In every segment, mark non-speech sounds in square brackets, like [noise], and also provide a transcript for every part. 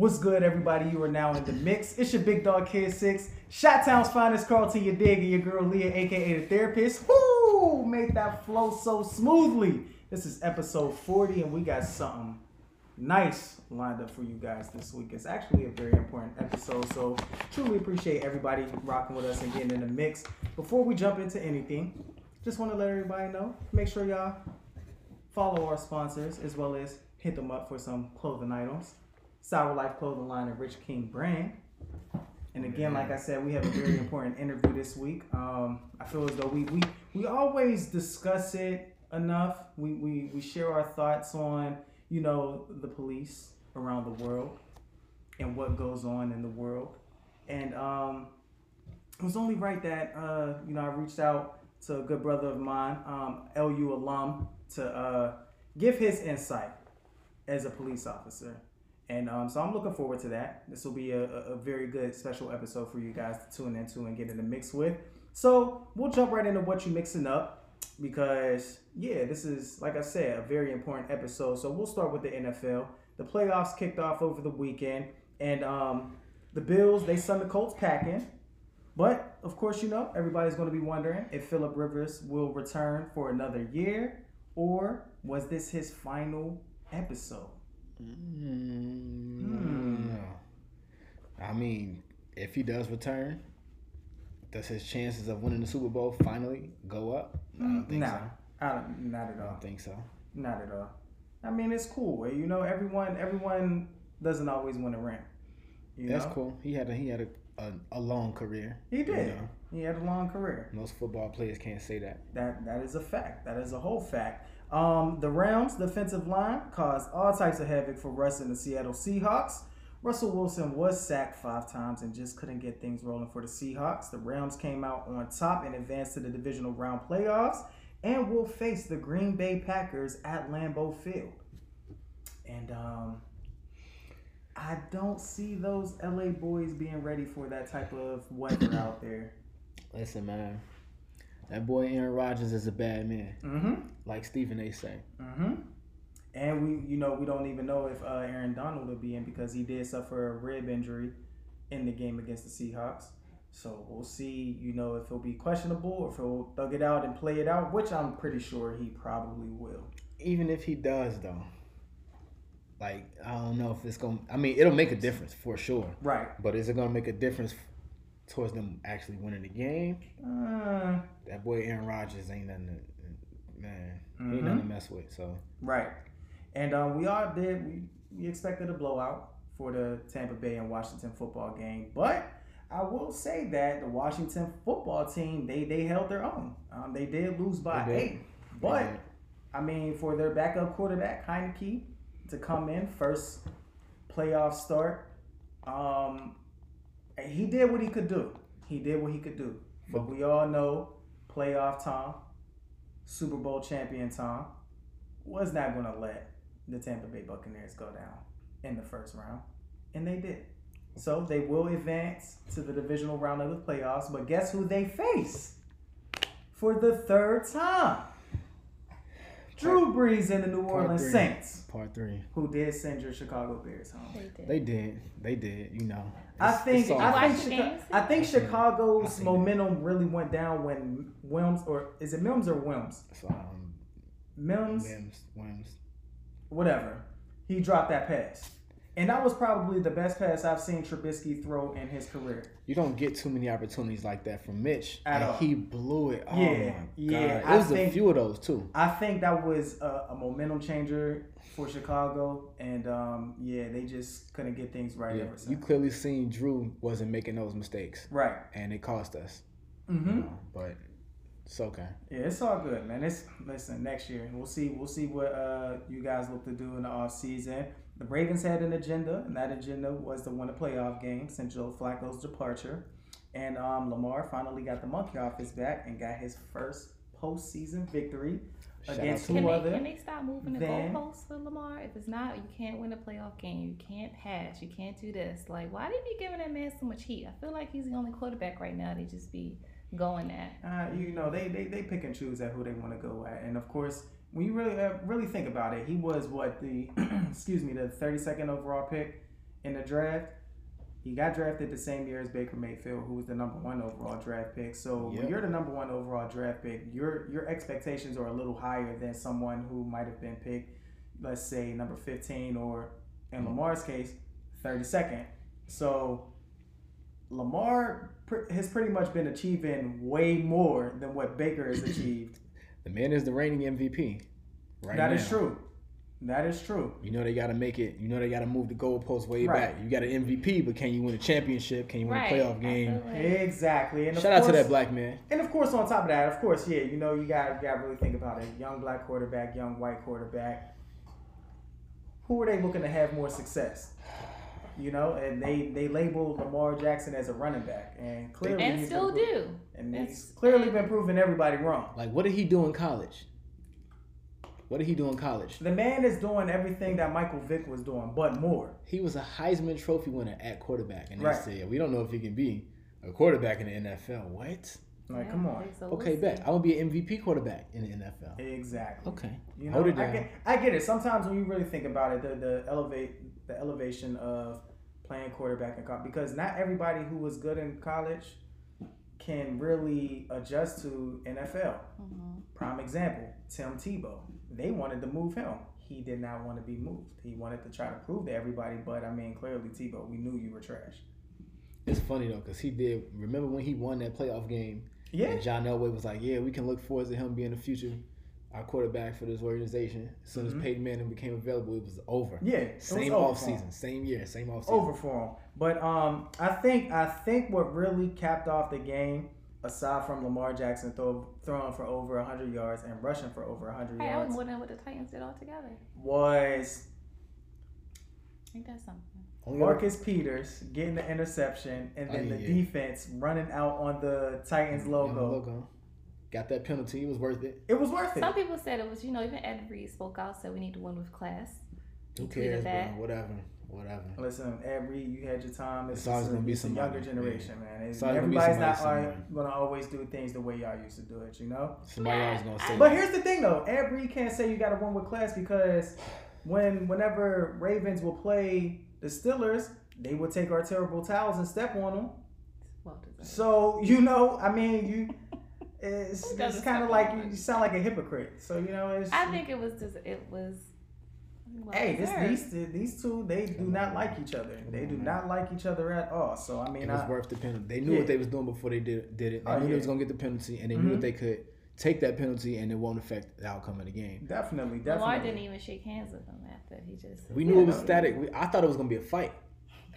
What's good, everybody? You are now in the mix. It's your big dog Kid Six, Shot Town's finest Carlton, your dig, and your girl Leah, aka the therapist. Woo! Made that flow so smoothly. This is episode 40, and we got something nice lined up for you guys this week. It's actually a very important episode, so truly appreciate everybody rocking with us and getting in the mix. Before we jump into anything, just want to let everybody know. Make sure y'all follow our sponsors as well as hit them up for some clothing items. Sour Life Clothing Line and Rich King brand. And again, like I said, we have a very important interview this week. Um, I feel as though we, we, we always discuss it enough. We, we, we share our thoughts on, you know, the police around the world and what goes on in the world. And um, it was only right that, uh, you know, I reached out to a good brother of mine, um, LU alum, to uh, give his insight as a police officer. And um, so I'm looking forward to that. This will be a, a very good special episode for you guys to tune into and get in the mix with. So we'll jump right into what you're mixing up because, yeah, this is, like I said, a very important episode. So we'll start with the NFL. The playoffs kicked off over the weekend, and um, the Bills, they sent the Colts packing. But, of course, you know, everybody's going to be wondering if Philip Rivers will return for another year or was this his final episode? Mm, I mean, if he does return, does his chances of winning the Super Bowl finally go up? I don't think nah, so. I don't, not at I all. don't think so. Not at all. I mean, it's cool. You know, everyone everyone doesn't always win a ring. You That's know? cool. He had a he had a, a, a long career. He you did. know. He had a long career. Most football players can't say that. That that is a fact. That is a whole fact. Um, the Rams' defensive line caused all types of havoc for Russ and the Seattle Seahawks. Russell Wilson was sacked five times and just couldn't get things rolling for the Seahawks. The Rams came out on top and advanced to the divisional round playoffs and will face the Green Bay Packers at Lambeau Field. And um, I don't see those LA boys being ready for that type of weather out there. Listen, man, that boy Aaron Rodgers is a bad man, Mm-hmm. like Stephen A. say. Mm-hmm. And we, you know, we don't even know if uh, Aaron Donald will be in because he did suffer a rib injury in the game against the Seahawks. So we'll see, you know, if he'll be questionable or if he'll thug it out and play it out, which I'm pretty sure he probably will. Even if he does, though, like I don't know if it's gonna. I mean, it'll make a difference for sure. Right. But is it gonna make a difference towards them actually winning the game? Uh, That boy Aaron Rodgers ain't nothing. To, man, he ain't nothing to mess with. So right. And um, we all did. We, we expected a blowout for the Tampa Bay and Washington football game, but I will say that the Washington football team they they held their own. Um, they did lose by did. eight, but I mean for their backup quarterback Heinicke to come in first playoff start, um, he did what he could do. He did what he could do. But we all know playoff Tom, Super Bowl champion Tom, was not going to let the Tampa Bay Buccaneers go down in the first round, and they did. So they will advance to the divisional round of the playoffs. But guess who they face for the third time? Drew Brees and the New Part Orleans three. Saints, part three, who did send your Chicago Bears home. They did. they did, they did. You know, I think I think, Chica- I think I seen it. I Chicago's it. momentum really went down when Wilms or is it Mims or Wilms? So, um, Mims, Wims, Wims. whatever. He dropped that pass, and that was probably the best pass I've seen Trubisky throw in his career. You don't get too many opportunities like that from Mitch, At and all. he blew it. Oh Yeah, yeah, it was think- a few of those too. I think that was a, a momentum changer for Chicago, and um, yeah, they just couldn't get things right Yeah, you clearly seen Drew wasn't making those mistakes, Right. and it cost us. Mm-hmm. You know, but it's okay. Yeah, it's all good, man. It's listen next year. We'll see. We'll see what uh, you guys look to do in the off season. The Ravens had an agenda, and that agenda was to win a playoff game since Joe Flacco's departure. And um, Lamar finally got the monkey off his back and got his first postseason victory Shout against out who Can they, other? can they stop moving the then- goalposts for Lamar? If it's not, you can't win a playoff game. You can't pass. You can't do this. Like, why they be giving that man so much heat? I feel like he's the only quarterback right now. They just be going at. Uh, you know, they, they they pick and choose at who they want to go at, and of course, when you really uh, really think about it, he was what the [clears throat] excuse me the thirty second overall pick in the draft. He got drafted the same year as Baker Mayfield, who was the number one overall draft pick. So Yep. when you're the number one overall draft pick, your your expectations are a little higher than someone who might have been picked, let's say number 15 or in Lamar's case, 32nd. So Lamar pr- has pretty much been achieving way more than what Baker has achieved. The man is the reigning MVP. Right That now. is true. That is true. You know they got to make it. You know they got to move the goalpost way Right. back. You got an MVP, but can you win a championship? Can you win Right. a playoff game? feel like- Exactly. And of Shout out to that black man. And of course, on top of that, of course, yeah, you know, you got you got to really think about it. Young black quarterback, young white quarterback. Who are they looking to have more success? You know, and they they label Lamar Jackson as a running back, and clearly and still been pro- do. And It's- he's clearly been proving everybody wrong. Like, what did he do in college? What did he do in college? The man is doing everything that Michael Vick was doing, but more. He was a Heisman Trophy winner at quarterback, and they Right. said we don't know if he can be a quarterback in the NFL. What? Like, Yeah, come on. so we'll Okay, see. bet I will be an MVP quarterback in the NFL. Exactly. Okay, You know, hold it I get, I get it. Sometimes when you really think about it, the, the elevate the elevation of playing quarterback in college, because not everybody who was good in college can really adjust to NFL. Mhm. Prime example, Tim Tebow. They wanted to move him. He did not want to be moved. He wanted to try to prove to everybody, but I mean, clearly, Tebow, we knew you were trash. It's funny though, cause he did. Remember when he won that playoff game? Yeah. And John Elway was like, "Yeah, we can look forward to him being the future, our quarterback for this organization." As soon as Peyton Manning became available, it was over. Yeah. Same over off season, same year, same off season. over for him. But um, I think I think what really capped off the game, aside from Lamar Jackson throw, throwing for over hundred yards and rushing for over hundred Hey, that was yards, more than what the Titans did altogether. was Ain't that something? Marcus Peters getting the interception and Oh, then yeah, the yeah. defense running out on the Titans Yeah, logo. logo. Got that penalty. It was worth it. It was worth it. Some people said it was, you know, even Ed Reed spoke out, said we need to win with class. Who He cares, bro? Whatever, whatever. Listen, every you had your time. It's, It's always gonna be it's a somebody, younger generation, man. It's, It's always gonna everybody's not somebody uh, gonna always do things the way y'all used to do it, you know. Somebody always gonna say. But that. here's the thing, though. Every can't say you got to win with class because when whenever Ravens will play the Steelers, they will take our terrible towels and step on them. Well. So you know, I mean, you. It's, it's kind of like you, sound like a hypocrite. So you know, it's. I think it was just, it was. well Hey, this, these these two they do Come not like each other. They do not like each other at all. So I mean, it was I, worth the penalty. They knew Yeah. what they was doing before they did did it. They Oh, knew yeah. they was gonna get the penalty, and they knew Mhm. that they could take that penalty, and it won't affect the outcome of the game. definitely, definitely. Lamar definitely. didn't even shake hands with him after. He just. We knew it was static. We, I thought it was gonna be a fight.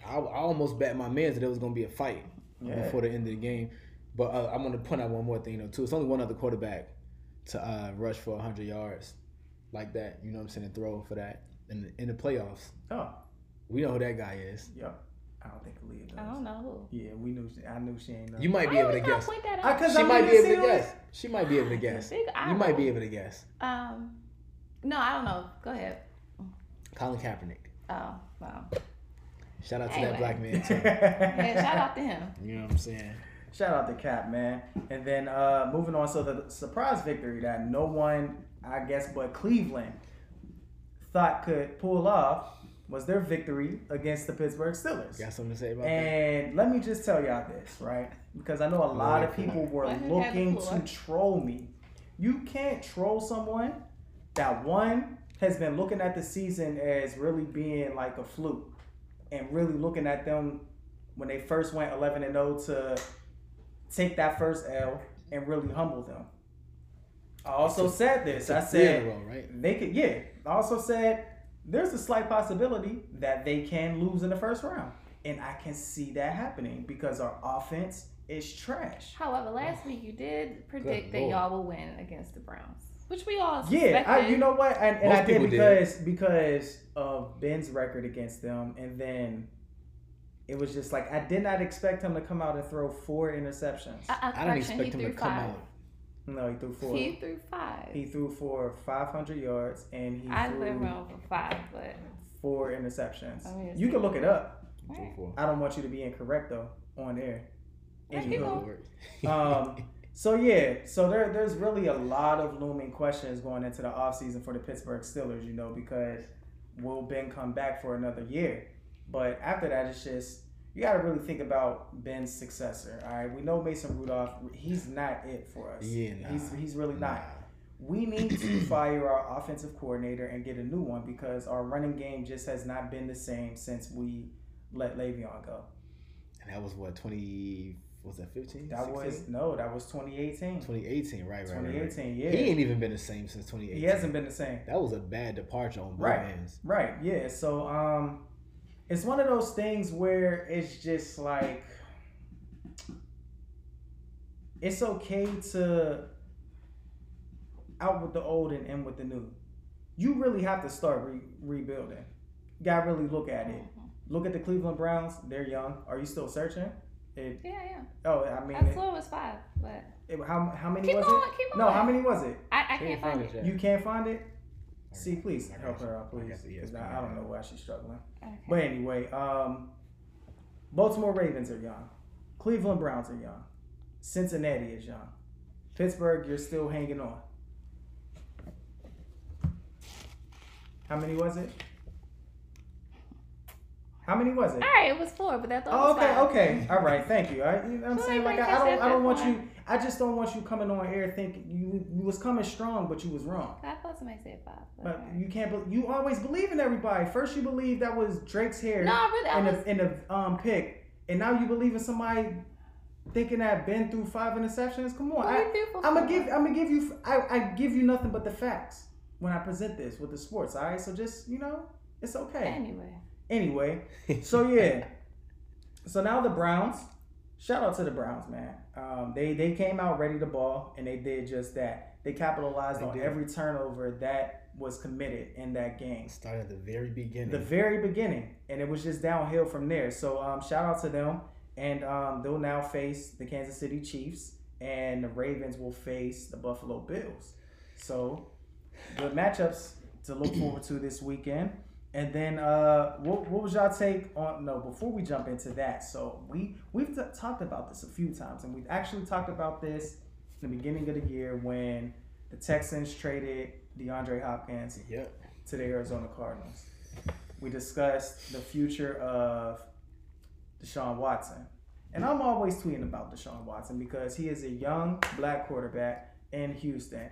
I, I almost bet my man that it was gonna be a fight Yeah. before the end of the game. But uh, I'm gonna point out one more thing though too. It's only one other quarterback to uh, rush for 100 yards like that. You know what I'm saying? And throw for that in the, in the playoffs. Oh, We know who that guy is. Yeah. I don't think Aaliyah does. I don't know who. Yeah, we knew. She, I knew she ain't. Know. You might be Why able to would you not guess. Point that I- out? 'cause She I'm might be able to seeing guess. She might be able to guess. big You might be able to guess. Um, no, I don't know. Go ahead. Colin Kaepernick. Oh, wow. Shout out to Anyway. that black man too. [laughs] Yeah, shout out to him. You know what I'm saying? Shout out to Cap, man. And then uh, moving on, so the surprise victory that no one, I guess, but Cleveland thought could pull off was their victory against the Pittsburgh Steelers. Got something to say about that? And let me just tell y'all this, right? Because I know a lot of people were Let him have the looking to troll me. You can't troll someone that one has been looking at the season as really being like a fluke and really looking at them when they first went 11 and 0 to take that first L and really humble them. I also said this. I It's a three in a said row, right? they could, yeah. I also said there's a slight possibility that they can lose in the first round. And I can see that happening because our offense is trash. However, last week you did predict that y'all will win against the Browns, which we all Yeah. I, you know what? And, and I did people did. because because of Ben's record against them. And then it was just like, I did not expect him to come out and throw four interceptions. Uh, uh, I didn't expect him to threw come five. out. No, he threw four. He threw five. He threw for 500 yards and he I threw went wrong for five, but four interceptions. I mean, You can look it up. Right. I don't want you to be incorrect though on air. Anywho. Um, [laughs] so yeah, so there there's really a lot of looming questions going into the offseason for the Pittsburgh Steelers, you know, because will Ben come back for another year? But after that, it's just you got to really think about Ben's successor. All right, we know Mason Rudolph. He's not it for us. Yeah, nah, he's he's really nah. not. We need to [clears throat] fire our offensive coordinator and get a new one because our running game just has not been the same since we let Le'Veon go. And that was what twenty was that fifteen? That was no, that was 2018. 2018, right, right, right, right. 2018, yeah. He ain't even been the same since 2018. He hasn't been the same. That was a bad departure on both Right. ends. Right. Yeah. So um, it's one of those things where it's just like it's okay to out with the old and in with the new. You really have to start re- rebuilding. You gotta really look at it. Mm-hmm. Look at the Cleveland Browns. They're young. Are you still searching? It, Yeah, yeah. oh, I mean, I it, saw was five, but it- how how many keep was going, it? keep going. No, how many was it? I, I can't find it. yet. You can't find it. See, please I help her out, please, because I, I don't know why she's struggling. Okay. But anyway, um, Baltimore Ravens are young. Cleveland Browns are young. Cincinnati is young. Pittsburgh, you're still hanging on. How many was it? How many was it? All right, it was four, but that's all. Oh, okay, five. okay, all right. Thank you. I, you know what I'm Well, saying? Like, like I, I I don't, I don't want before. you. I just don't want you coming on air thinking you, you was coming strong, but you was wrong. I thought somebody said five. but But you can't. be- You always believe in everybody. First, you believe that was Drake's hair No, really, I in was. the in the um pick, and now you believe in somebody thinking that Ben threw five interceptions. Come on, I, he threw for I'm gonna give. I'm gonna give you. I, I give you nothing but the facts when I present this with the sports. All right, so just you know, it's okay. Anyway, Anyway, [laughs] so yeah, so now the Browns. Shout out to the Browns, man. Um, they they came out ready to ball, and they did just that. They capitalized They on did. every turnover that was committed in that game Started at the very beginning. the very beginning, and it was just downhill from there. So um, shout out to them, and um, they'll now face the Kansas City Chiefs, and the Ravens will face the Buffalo Bills. So good matchups to look forward to this weekend. And then, uh, what, what was y'all take on? No, before we jump into that, so we we've t- talked about this a few times, and we've actually talked about this in the beginning of the year when the Texans traded DeAndre Hopkins Yep. to the Arizona Cardinals. We discussed the future of Deshaun Watson. And I'm always tweeting about Deshaun Watson because he is a young black quarterback in Houston.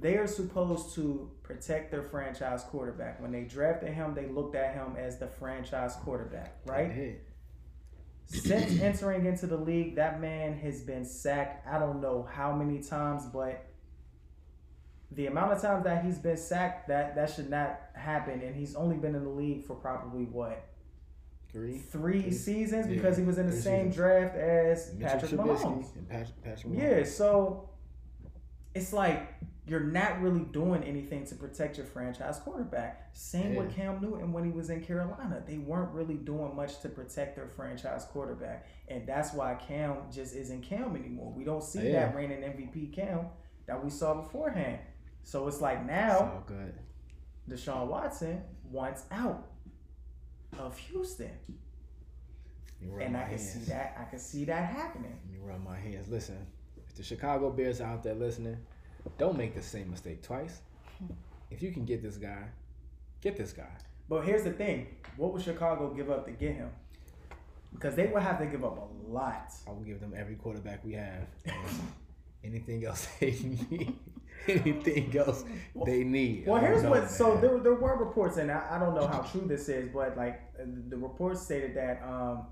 They are supposed to protect their franchise quarterback. When they drafted him, they looked at him as the franchise quarterback, right? Since [clears throat] entering into the league, that man has been sacked. I don't know how many times, but the amount of times that he's been sacked, that that should not happen. And he's only been in the league for probably what Three. three Three- seasons yeah, because he was in the three same seasons. draft as Mitchell Patrick Trubisky Mahomes. and Patrick, Patrick Mahomes. Yeah, so it's like you're not really doing anything to protect your franchise quarterback. Same with Cam Newton when he was in Carolina. They weren't really doing much to protect their franchise quarterback. And that's why Cam just isn't Cam anymore. We don't see Yeah. that reigning MVP Cam that we saw beforehand. So it's like now good. Deshaun Watson wants out of Houston. Let me rub And I can hands. see that I can see that happening. Let me rub my hands. Listen, if the Chicago Bears are out there listening, don't make the same mistake twice. If you can get this guy, get this guy. But here's the thing: what would Chicago give up to get him? Because they would have to give up a lot. I will give them every quarterback we have. [laughs] anything else [laughs] they need. anything else they need. Well, here's know, what. So there, there were reports, and I, I don't know how true this is, but like the reports stated that, um,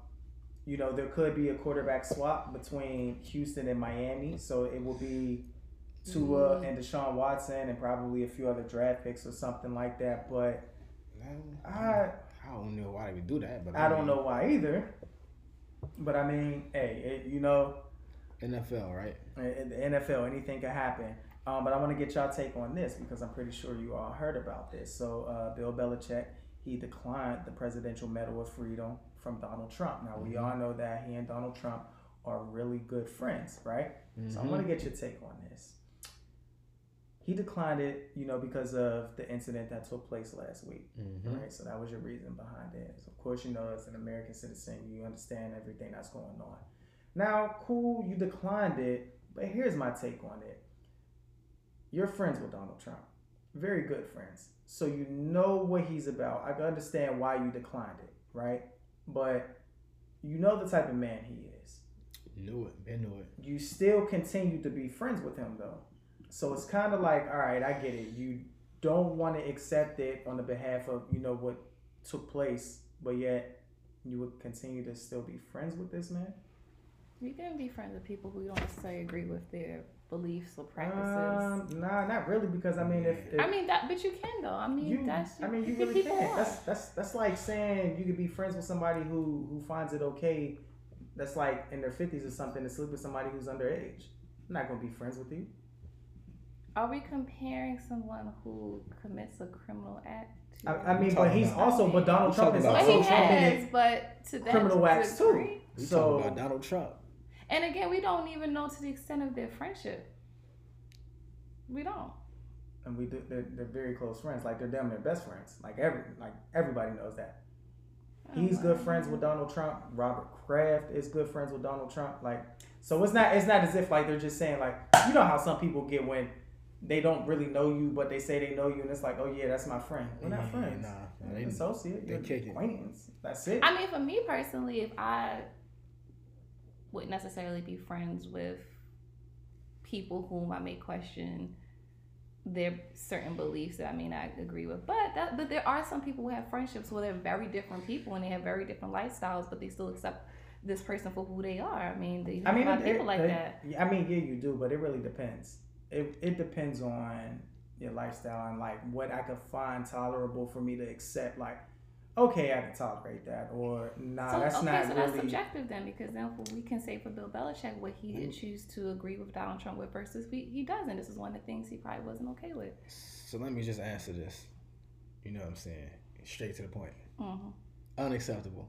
you know, there could be a quarterback swap between Houston and Miami. So it will be Tua and Deshaun Watson, and probably a few other draft picks or something like that. But I, I, I don't know why they would do that, but I don't know why either. But I mean, hey, it, you know, NFL, right? in the NFL, anything can happen. Um, but I want to get y'all take on this because I'm pretty sure you all heard about this. So uh, Bill Belichick he declined the Presidential Medal of Freedom from Donald Trump. Now we all know that he and Donald Trump are really good friends, right? So I'm Mhm. gonna get your take on this. He declined it, you know, because of the incident that took place last week. Mhm. Right, so that was your reason behind it. So of course, you know, as an American citizen, you understand everything that's going on. Now, cool, you declined it, but here's my take on it. You're friends with Donald Trump, very good friends. So you know what he's about. I can understand why you declined it, right? but you know the type of man he is. Knew it. Been knew it. You still continue to be friends with him though. So it's kind of like, all right, I get it. You don't want to accept it on the behalf of you know what took place, but yet you would continue to still be friends with this man. You can be friends with people who don't necessarily agree with their beliefs or practices. Um, nah, not really, because I mean, if, if I mean that, but you can though. I mean, you, that's I mean, you can [laughs] really can. That's that's that's like saying you could be friends with somebody who who finds it okay. That's like in their fifties or something to sleep with somebody who's underage. I'm not gonna be friends with you. Are we comparing someone who commits a criminal act? To I, I mean, but he's about- also, but Donald Trump is about- But he also has, committed but to that criminal acts too. degree. We So talking about Donald Trump. And again, we don't even know to the extent of their friendship. We don't. and we do, they're, they're very close friends. Like they're damn near best friends. Like every like everybody knows that. He's good friends with Donald Trump. Robert Kraft is good friends with Donald Trump. Like, so it's not it's not as if like they're just saying like you know how some people get when they don't really know you, but they say they know you, and it's like, oh yeah, that's my friend. We're not Yeah, friends. Nah, We're they, associate. they You're kick it. acquaintance. That's it. I mean, for me personally, if I wouldn't necessarily be friends with people whom I may question their certain beliefs that I may not agree with, but that, but there are some people who have friendships where they're very different people and they have very different lifestyles, but they still accept this person for who they are. I mean, they I mean, a lot of it- people like it- that. I mean, yeah, you do, but it really depends. It it depends on your lifestyle and like what I could find tolerable for me to accept. Like, okay, I can tolerate that, or nah, so that's okay, not so really. that's subjective then, because then we can say for Bill Belichick what he did choose to agree with Donald Trump with versus he, he doesn't. This is one of the things he probably wasn't okay with. So let me just answer this. You know what I'm saying? Straight to the point. Mm-hmm. Unacceptable.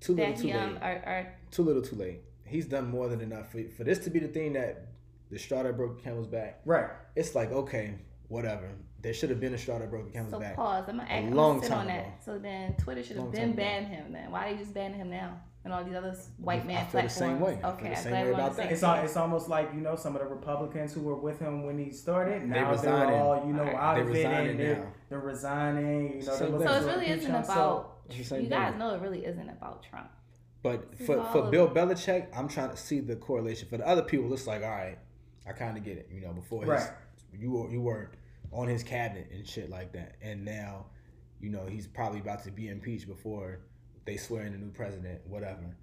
Too little, That too he late. um are, are Too little, too late. He's done more than enough for, for this to be the thing that the straw that broke the camel's back. right. It's like okay, whatever. There should have been a straw that broke the camel's so back. pause. I'm gonna, a act, I'm long gonna sit time on that. ago. So then Twitter should have been time ago. banned him. Then why are they just ban him now? And all these other white I man feel the platforms. same way. I feel Okay, the I'm same way we're on about that. It's al- page. it's almost like you know some of the Republicans who were with him when he started. They Now they're all you know Alright. out They of it and they're, now. they're resigning. You know, Same they're So it to really impeach isn't him. So- about. It's the same You guys know it really isn't about Trump. But This for, for Bill Belichick, I'm trying to see the correlation. For the other people, it's like, all right, I kind of get it. You know, before his, Right. you were you weren't on his cabinet and shit like that, and now, you know, he's probably about to be impeached before they swear in a new president, whatever,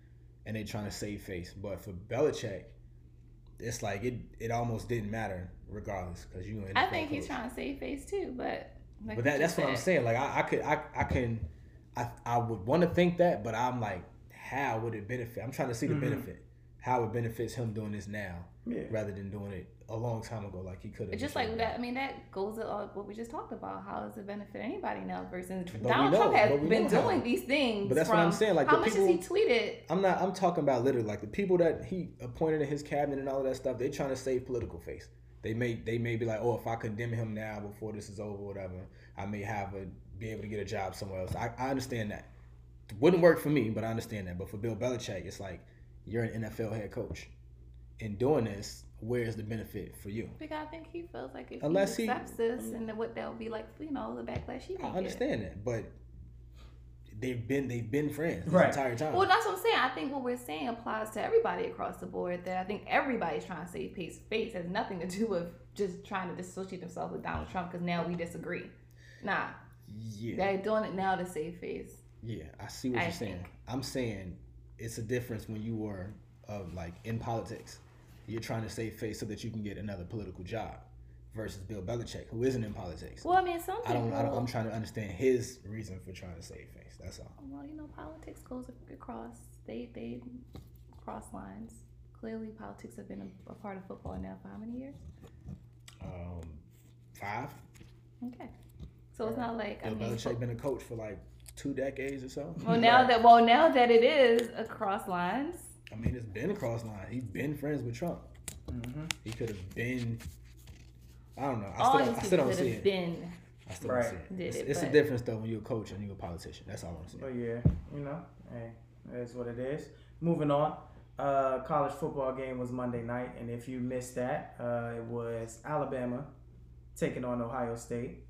and they trying to save face. But for Belichick, it's like it it almost didn't matter regardless because you. an I think he's coach. trying to save face too, but. Like But that, you that's what I'm saying. Like I, I could I, I can I I would want to think that, but I'm like, how would it benefit? I'm trying to see the Mhm. benefit. How it benefits him doing this now Yeah. rather than doing it a long time ago like he could have. Just like that, I mean, that goes to uh, what we just talked about. How does it benefit anybody now? Versus we Donald know, Trump has been know how. doing these things. But that's from, what I'm saying. Like how the much people, has he tweeted? I'm not. I'm talking about literally like the people that he appointed in his cabinet and all of that stuff. They're trying to save political face. They may they may be like, oh, if I condemn him now before this is over, whatever, I may have a be able to get a job somewhere else. I, I understand that. Wouldn't work for me, but I understand that. But for Bill Belichick, it's like you're an NFL head coach. In doing this, where's the benefit for you? Because I think he feels like if Unless he he- accepts this, and then what that would be like, you know, the backlash he may I get. understand that, but they've been they've been friends this Right. entire time. Well, that's what I'm saying. I think what we're saying applies to everybody across the board. That I think everybody's trying to save face. Face has nothing to do with just trying to dissociate themselves with Donald Trump because now we disagree. Nah, yeah, they're doing it now to save face. yeah, I see what I you're saying. I'm saying it's a difference when you were uh, like in politics. You're trying to save face so that you can get another political job, versus Bill Belichick, who isn't in politics. Well, I mean, some I people. don't, I don't. I'm trying to understand his reason for trying to save face. That's all. Well, you know, politics goes across. They they cross lines. Clearly, politics have been a, a part of football now for how many years? Um, five. Okay, so it's not like I Bill mean. Belichick been a coach for like two decades or so. Well, now [laughs] that well now that it is across lines, I mean, it's been across line. He's been friends with Trump. hmm He could have been. I don't know. I all still, don't, I still people don't see have it. been. I still Right. don't see it. Did It's, it, it's a but- difference though when you're a coach and you're a politician. That's all I'm saying. But yeah, you know, hey, it is what it is. Moving on. Uh, college football game was Monday night, and if you missed that, uh, it was Alabama taking on Ohio State.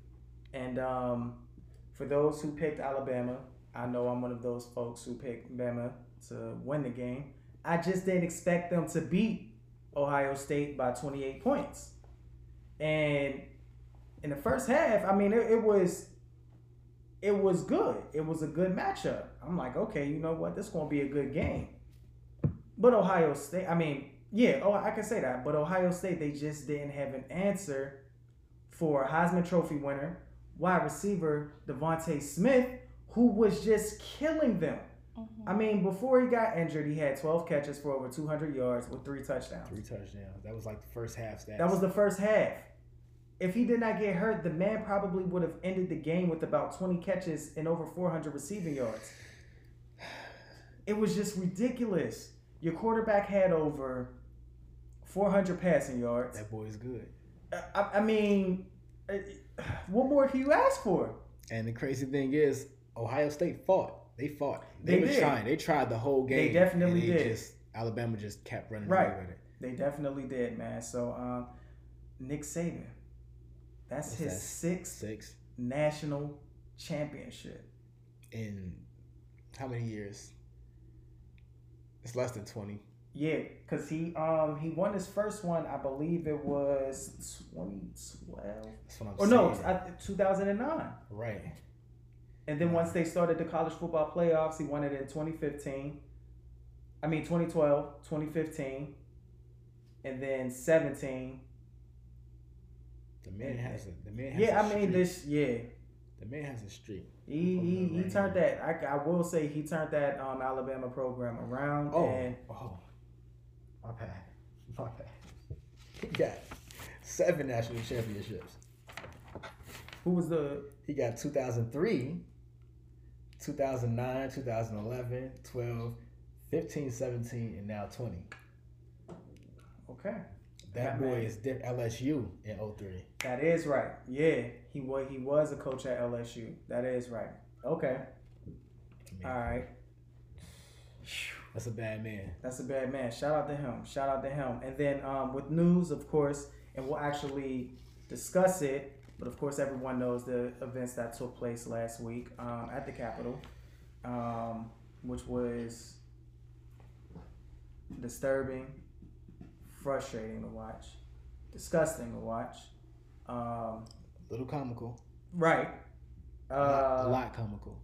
And um, for those who picked Alabama, I know I'm one of those folks who picked Bama to win the game. I just didn't expect them to beat Ohio State by 28 points. And in the first half, I mean, it, it was it was good. It was a good matchup. I'm like, okay, you know what? This is gonna be a good game. But Ohio State, I mean, yeah, oh, I can say that. But Ohio State, they just didn't have an answer for Heisman Trophy winner, wide receiver DeVonta Smith, who was just killing them. Mm-hmm. I mean, before he got injured, he had 12 catches for over 200 yards with three touchdowns. Three touchdowns. That was like the first half stats. That was the first half. If he did not get hurt, the man probably would have ended the game with about 20 catches and over 400 receiving yards. It was just ridiculous. Your quarterback had over 400 passing yards. that boy is good. I, I mean, uh, what more can you ask for? And the crazy thing is, Ohio State fought. They fought. They, They were did. trying. They tried the whole game. They definitely and they did. Just, Alabama just kept running Right. away with it. They definitely did, man. So, um, Nick Saban, that's What's his that? sixth Six national championship. in how many years? It's less than twenty. Yeah, cause he um he won his first one. I believe it was 2012 That's what I'm saying. or no, saying. I- 2009. right. And then once they started the college football playoffs, he won it in 2015. I mean 2012, 2015, and then 17. The man has a. The man has Yeah, a I mean streak. this. Yeah, The man has a streak. he he, he Right. turned that. I, I will say he turned that um Alabama program around. Oh, and oh, my bad, my bad. He got seven national championships. who was the? He got 2003, 2009, 2011, 12, 15, 17, and now 20. Okay. That That boy man. is dip LSU in 03. That is right. Yeah, he was he was a coach at LSU. That is right. Okay. I mean, All right. That's a bad man. That's a bad man. Shout out to him. Shout out to him. And then um, with news, of course, and we'll actually discuss it. But of course, everyone knows the events that took place last week um, at the Capitol, um, which was disturbing, frustrating to watch, disgusting to watch. Um, little comical. right. A lot- Uh, a lot comical.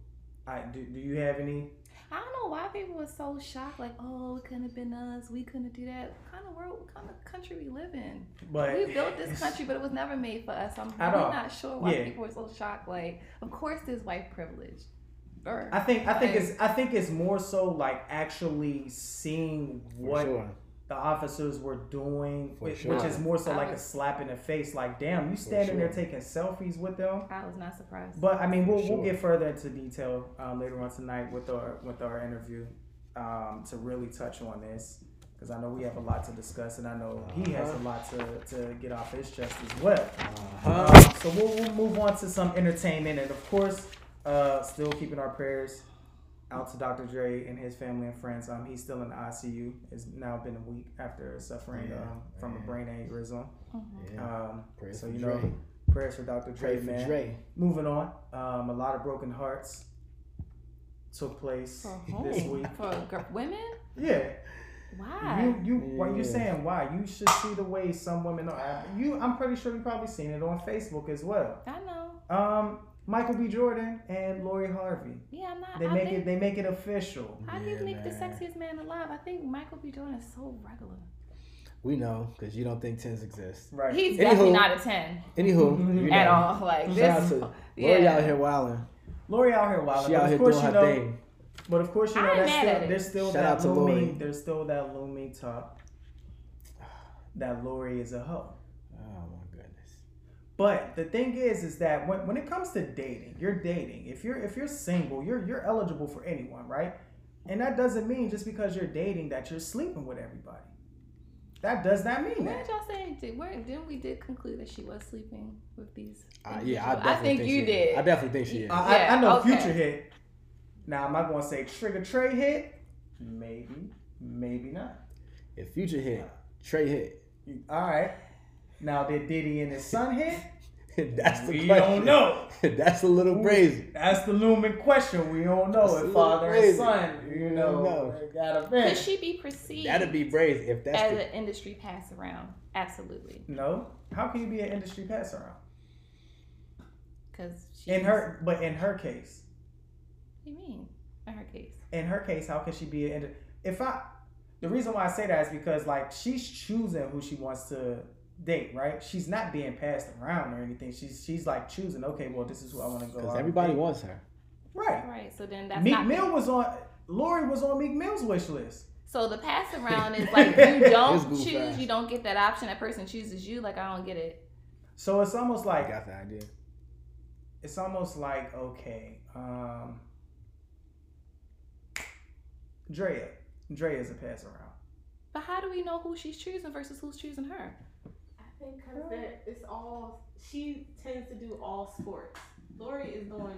I do. Do you have any? I don't know why people were so shocked. Like, oh, it couldn't have been us. We couldn't do that. What kind of world? What kind of country we live in? But we built this country, but it was never made for us. I'm At really not sure why Yeah. people were so shocked. Like, of course, there's white privilege. Or, I think I think it's I think it's more so like actually seeing For what sure. The officers were doing, which, sure. which is more so I like a slap in the face. Like, damn, you standing there taking selfies with them. I was not surprised. But I mean, we'll, we'll get further into detail um, later on tonight with our with our interview um, to really touch on this because I know we have a lot to discuss and I know he has a Uh-huh. lot to, to get off his chest as well. Uh-huh. Um, so we'll, we'll move on to some entertainment, and of course, uh, still keeping our prayers out to Dr. Dre and his family and friends. Um, he's still in the ICU. It's now been a week after suffering Yeah, um, from a brain aneurysm. Mhm. Yeah. Um, Prayers so for you Dre. know, prayers for Dr. Dre, Pray for man. Dre. Moving on, um, a lot of broken hearts took place For this whom? week. For gr- women? Yeah, Why? you you why you saying why? You should see the way some women are. You, I'm pretty sure you probably seen it on Facebook as well. I know. Um, Michael B. Jordan and Lori Harvey. Yeah, I'm not. They I make think, it. They make it official. How do you Yeah, make the sexiest man alive? I think Michael B. Jordan is so regular. We know because you don't think tens exist. Right. He's Anywho. definitely not a ten Anywho, [laughs] you at know. all. Like Shout out this. to Lori yeah. out here wilding. Lori out here wilding. She but out of here course doing you her know. thing. But of course you know I ain't that's still, it. there's still Shout that looming. There's still that looming talk that Lori is a hoe. My goodness. But the thing is, is that when, when it comes to dating, you're dating. If you're if you're single, you're you're eligible for anyone, right? And that doesn't mean just because you're dating that you're sleeping with everybody. That does not mean Where that. did y'all say? Did, where didn't we did conclude that she was sleeping with these? Uh, yeah, I individuals? definitely think you she did. Is. I definitely think she is. I, I- I know okay. Future hit. Now, am I going to say Trigger Trey hit? Maybe, maybe not. if Future hit, Trey hit. All right. Now, did Diddy and his son hit? [laughs] That's the We question. don't know. [laughs] That's a little crazy. That's the looming question. We don't know That's if little father and son, you You know, don't know. got a Could she be perceived That'd be crazy if that's as the, an industry pass around? Absolutely, No, how can you be an industry pass around? because In her, but in her case, What do you mean? In her case, in her case, how can she be an? If I, the reason why I say that is because like she's choosing who she wants to date, right? She's not being passed around or anything. She's she's like choosing. Okay, well, this is who I want to go. because everybody date. wants her. right. right? So then that's Meek not Mill was on. Lori was on Meek Mill's wish list. So the pass around is [laughs] like you don't choose, ass. you don't get that option. That person chooses you. Like I don't get it. So it's almost I like got the idea. it's almost like okay, um, Drea, Drea is a pass around. But how do we know who she's choosing versus who's choosing her? I think because that it's all she tends to do all sports. Lori is doing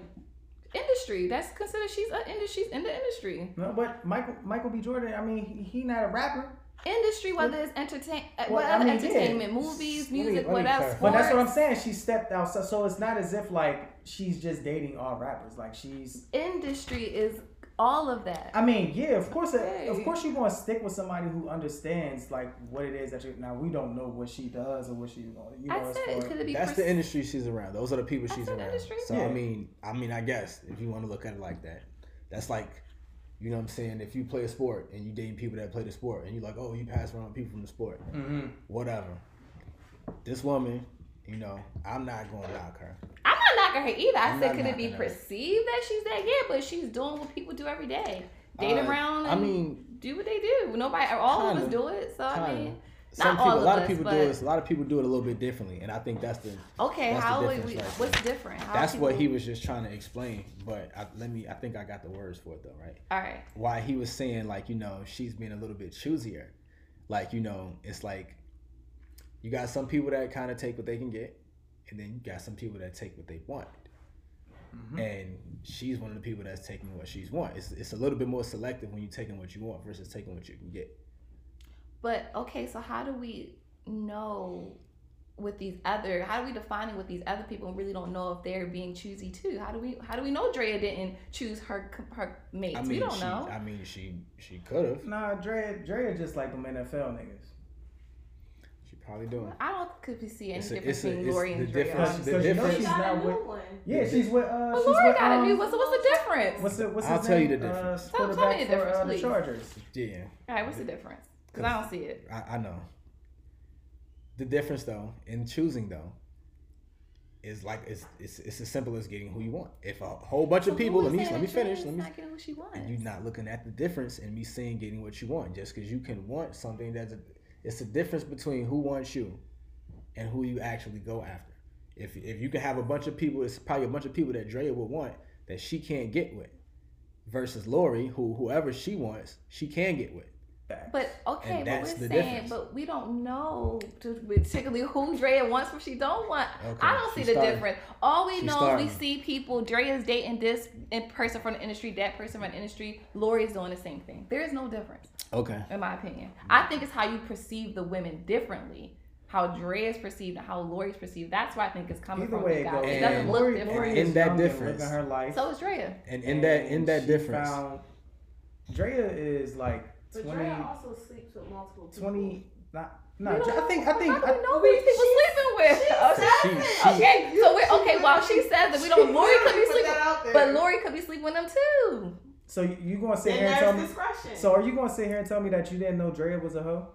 Industry. That's considered she's a industry. She's in the industry. No, but Michael Michael B. Jordan. I mean, he, he not a rapper. Industry, whether it's entertain, uh, Well, I whatever mean, yeah. entertainment, movies, music, me whatever. clarify. But that's what I'm saying. She stepped outside, so it's not as if like she's just dating all rappers. Like she's. Industry is all of that. I mean, yeah, of course, of course, you're gonna stick with somebody who understands like what it is that you. Now we don't know what she does or what she's going. You know, I as said, far- could it be? That's pers- the industry she's around. Those are the people she's around. industry. So Yeah. I mean, I mean, I guess if you want to look at it like that, that's like, you know what I'm saying? If you play a sport and you date people that play the sport, and you're like, oh, you pass around people from the sport, Mhm. whatever. This woman, you know, I'm not going to knock her. Knocking her either. I I'm said, could it be knocking her. perceived that she's that? Yeah, but she's doing what people do every day. Date Uh, around. I mean, do what they do. Nobody, all of us do it. So I Kinda. mean, some not people, a lot of us, people do it. A lot of people do it a little bit differently, and I think that's the okay. That's how difference we? right what's different? How that's what he was just trying to explain. But I, let me, I think I got the words for it though, right? All right. why he was saying like you know she's being a little bit choosier like you know it's like you got some people that kind of take what they can get and then you got some people that take what they want Mm-hmm. and she's one of the people that's taking what she's want it's, it's a little bit more selective when you're taking what you want versus taking what you can get But okay, so how do we know with these other? How do we define it with these other people and really don't know if they're being choosy too? How do we? How do we know Drea didn't choose her her mates? i mean, we don't she know. i mean she she could have Nah, Drea, Drea just like them NFL niggas. She probably doing I don't could we see any It's a- difference it's a- between it's Lori the and Drea. difference- honestly. the Because you know difference- she's She got a not with. one. Yeah, she's with. Uh, But Lori with, got a um, new one. So what's the difference? What's the what's I'll his tell you the difference. Uh, Tell- tell me quarterback the for difference, uh, the please. Chargers. yeah All right, what's the difference? Because I don't see it. I, I know. The difference, though, in choosing though, is like it's, it's it's as simple as getting who you want. If a whole bunch So of people, who let me let me finish. Let me. not getting what she wants. And you not looking at the difference in me saying getting what you want. Just because you can want something that's a, it's the difference between who wants you and who you actually go after. If if you can have a bunch of people, it's probably a bunch of people that Drea would want that she can't get with, versus Lori, who whoever she wants, she can get with. But okay, And but we're the saying, difference. but we don't know to- particularly who Drea wants, what she don't want. Okay, I don't see she the started- difference. All we she know started. is we see people. Drea's dating this person from the industry, that person from the industry. Lori's doing the same thing. There is no difference, Okay. in my opinion. I think it's how you perceive the women differently. How Drea is perceived and how Lori's perceived. That's why I think it's coming Either from way you it guys. goes. It doesn't look Lori- different. Lori In is that difference. living her life. so is Drea. And in that in that difference, found- Drea is like But 20, Drea also sleeps with multiple people. 20 not, no, don't I think I think how do we I, know who these people sleeping with. she, oh, she, Okay, so we're okay. While she says that we don't, Lori could be sleeping, that out there. but Lori could be sleeping with them too. so you, you gonna sit Then here and tell there's me? discretion. So are you gonna sit here and tell me that you didn't know Drea was a hoe?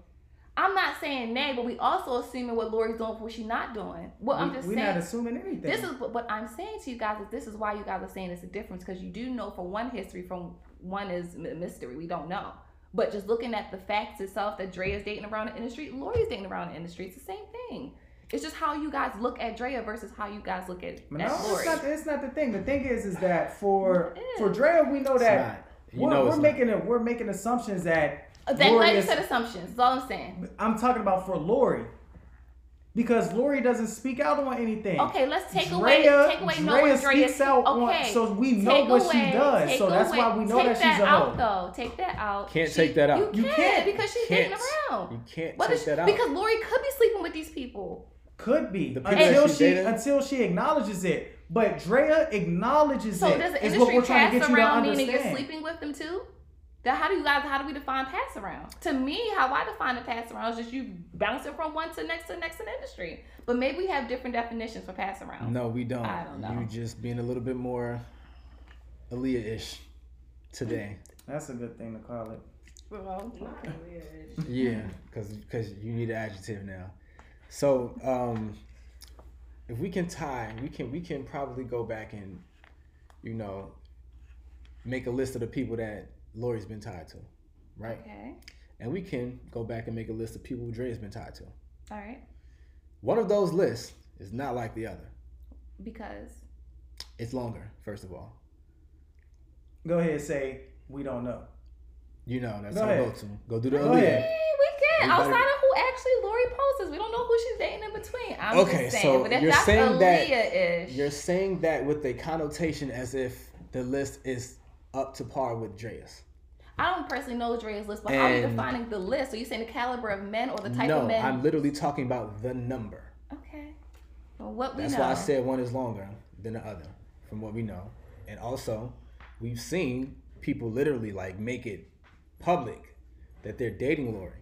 I'm not saying nay, but we also assuming what Lori's doing, for what she's not doing. Well, I'm We- just We're saying. not assuming anything. This is what what I'm saying to you guys is this is why you guys are saying it's a difference because you do know from one history from one is m- mystery we don't know, but just looking at the facts itself that Dre is dating around the industry, Lori's dating around the industry. It's the same thing. It's just how you guys look at Drea versus how you guys look at, no, at it's not. It's not the thing. The thing is, is that for It is. for Drea, we know it's that. You we're, know we're making it. We're making assumptions that. then Lori let you is- set assumptions. That's all I'm saying. I'm talking about for Lori, because Lori doesn't speak out on anything. Okay, let's take Drea, away take away Drea knowing Drea. speaks out on- okay, so we know take what away, she does. take So that's away- why we know take that she's a out hoe. though. Take that out. Can't She- take that out. You, You can't, can't. because she's Can't. dating around. You can't What take is- that out. Because Lori could be sleeping with these people. Could be The people until she she dated? until she acknowledges it. But Drea acknowledges it. So does the is what industry we're trying to pass get you to around meaning you're sleeping with them too? That how do you guys how do we define pass around? To me, how I define a pass around is just you bouncing from one to next to next in industry. But maybe we have different definitions for pass around. No, we don't. I don't know. You just being a little bit more Aaliyah-ish today. That's a good thing to call it. Well, Not. Yeah, because because you need an adjective now. So um, if we can tie, we can we can probably go back and you know make a list of the people that Lori's been tied to, right? Okay. And we can go back and make a list of people who Dre's been tied to. All right. One of those lists is not like the other. Because It's longer, first of all. Go ahead, and say we don't know. You know, that's Go how go-to. Go do the Go Aaliyah. we can. Everybody- Outside of who actually Lori posts, we don't know who she's dating in between. I'm Okay, just saying. so but if you're that's saying that- Aaliyah-ish, You're saying that with a connotation as if the list is up to par with Dre's. I don't personally know Dre's list, but how are you defining the list? So you saying the caliber of men or the type no, of men? No, I'm literally talking about the number. Okay. Well, what we That's know. why I said one is longer than the other, from what we know. And also, we've seen people literally like make it public that they're dating Lori.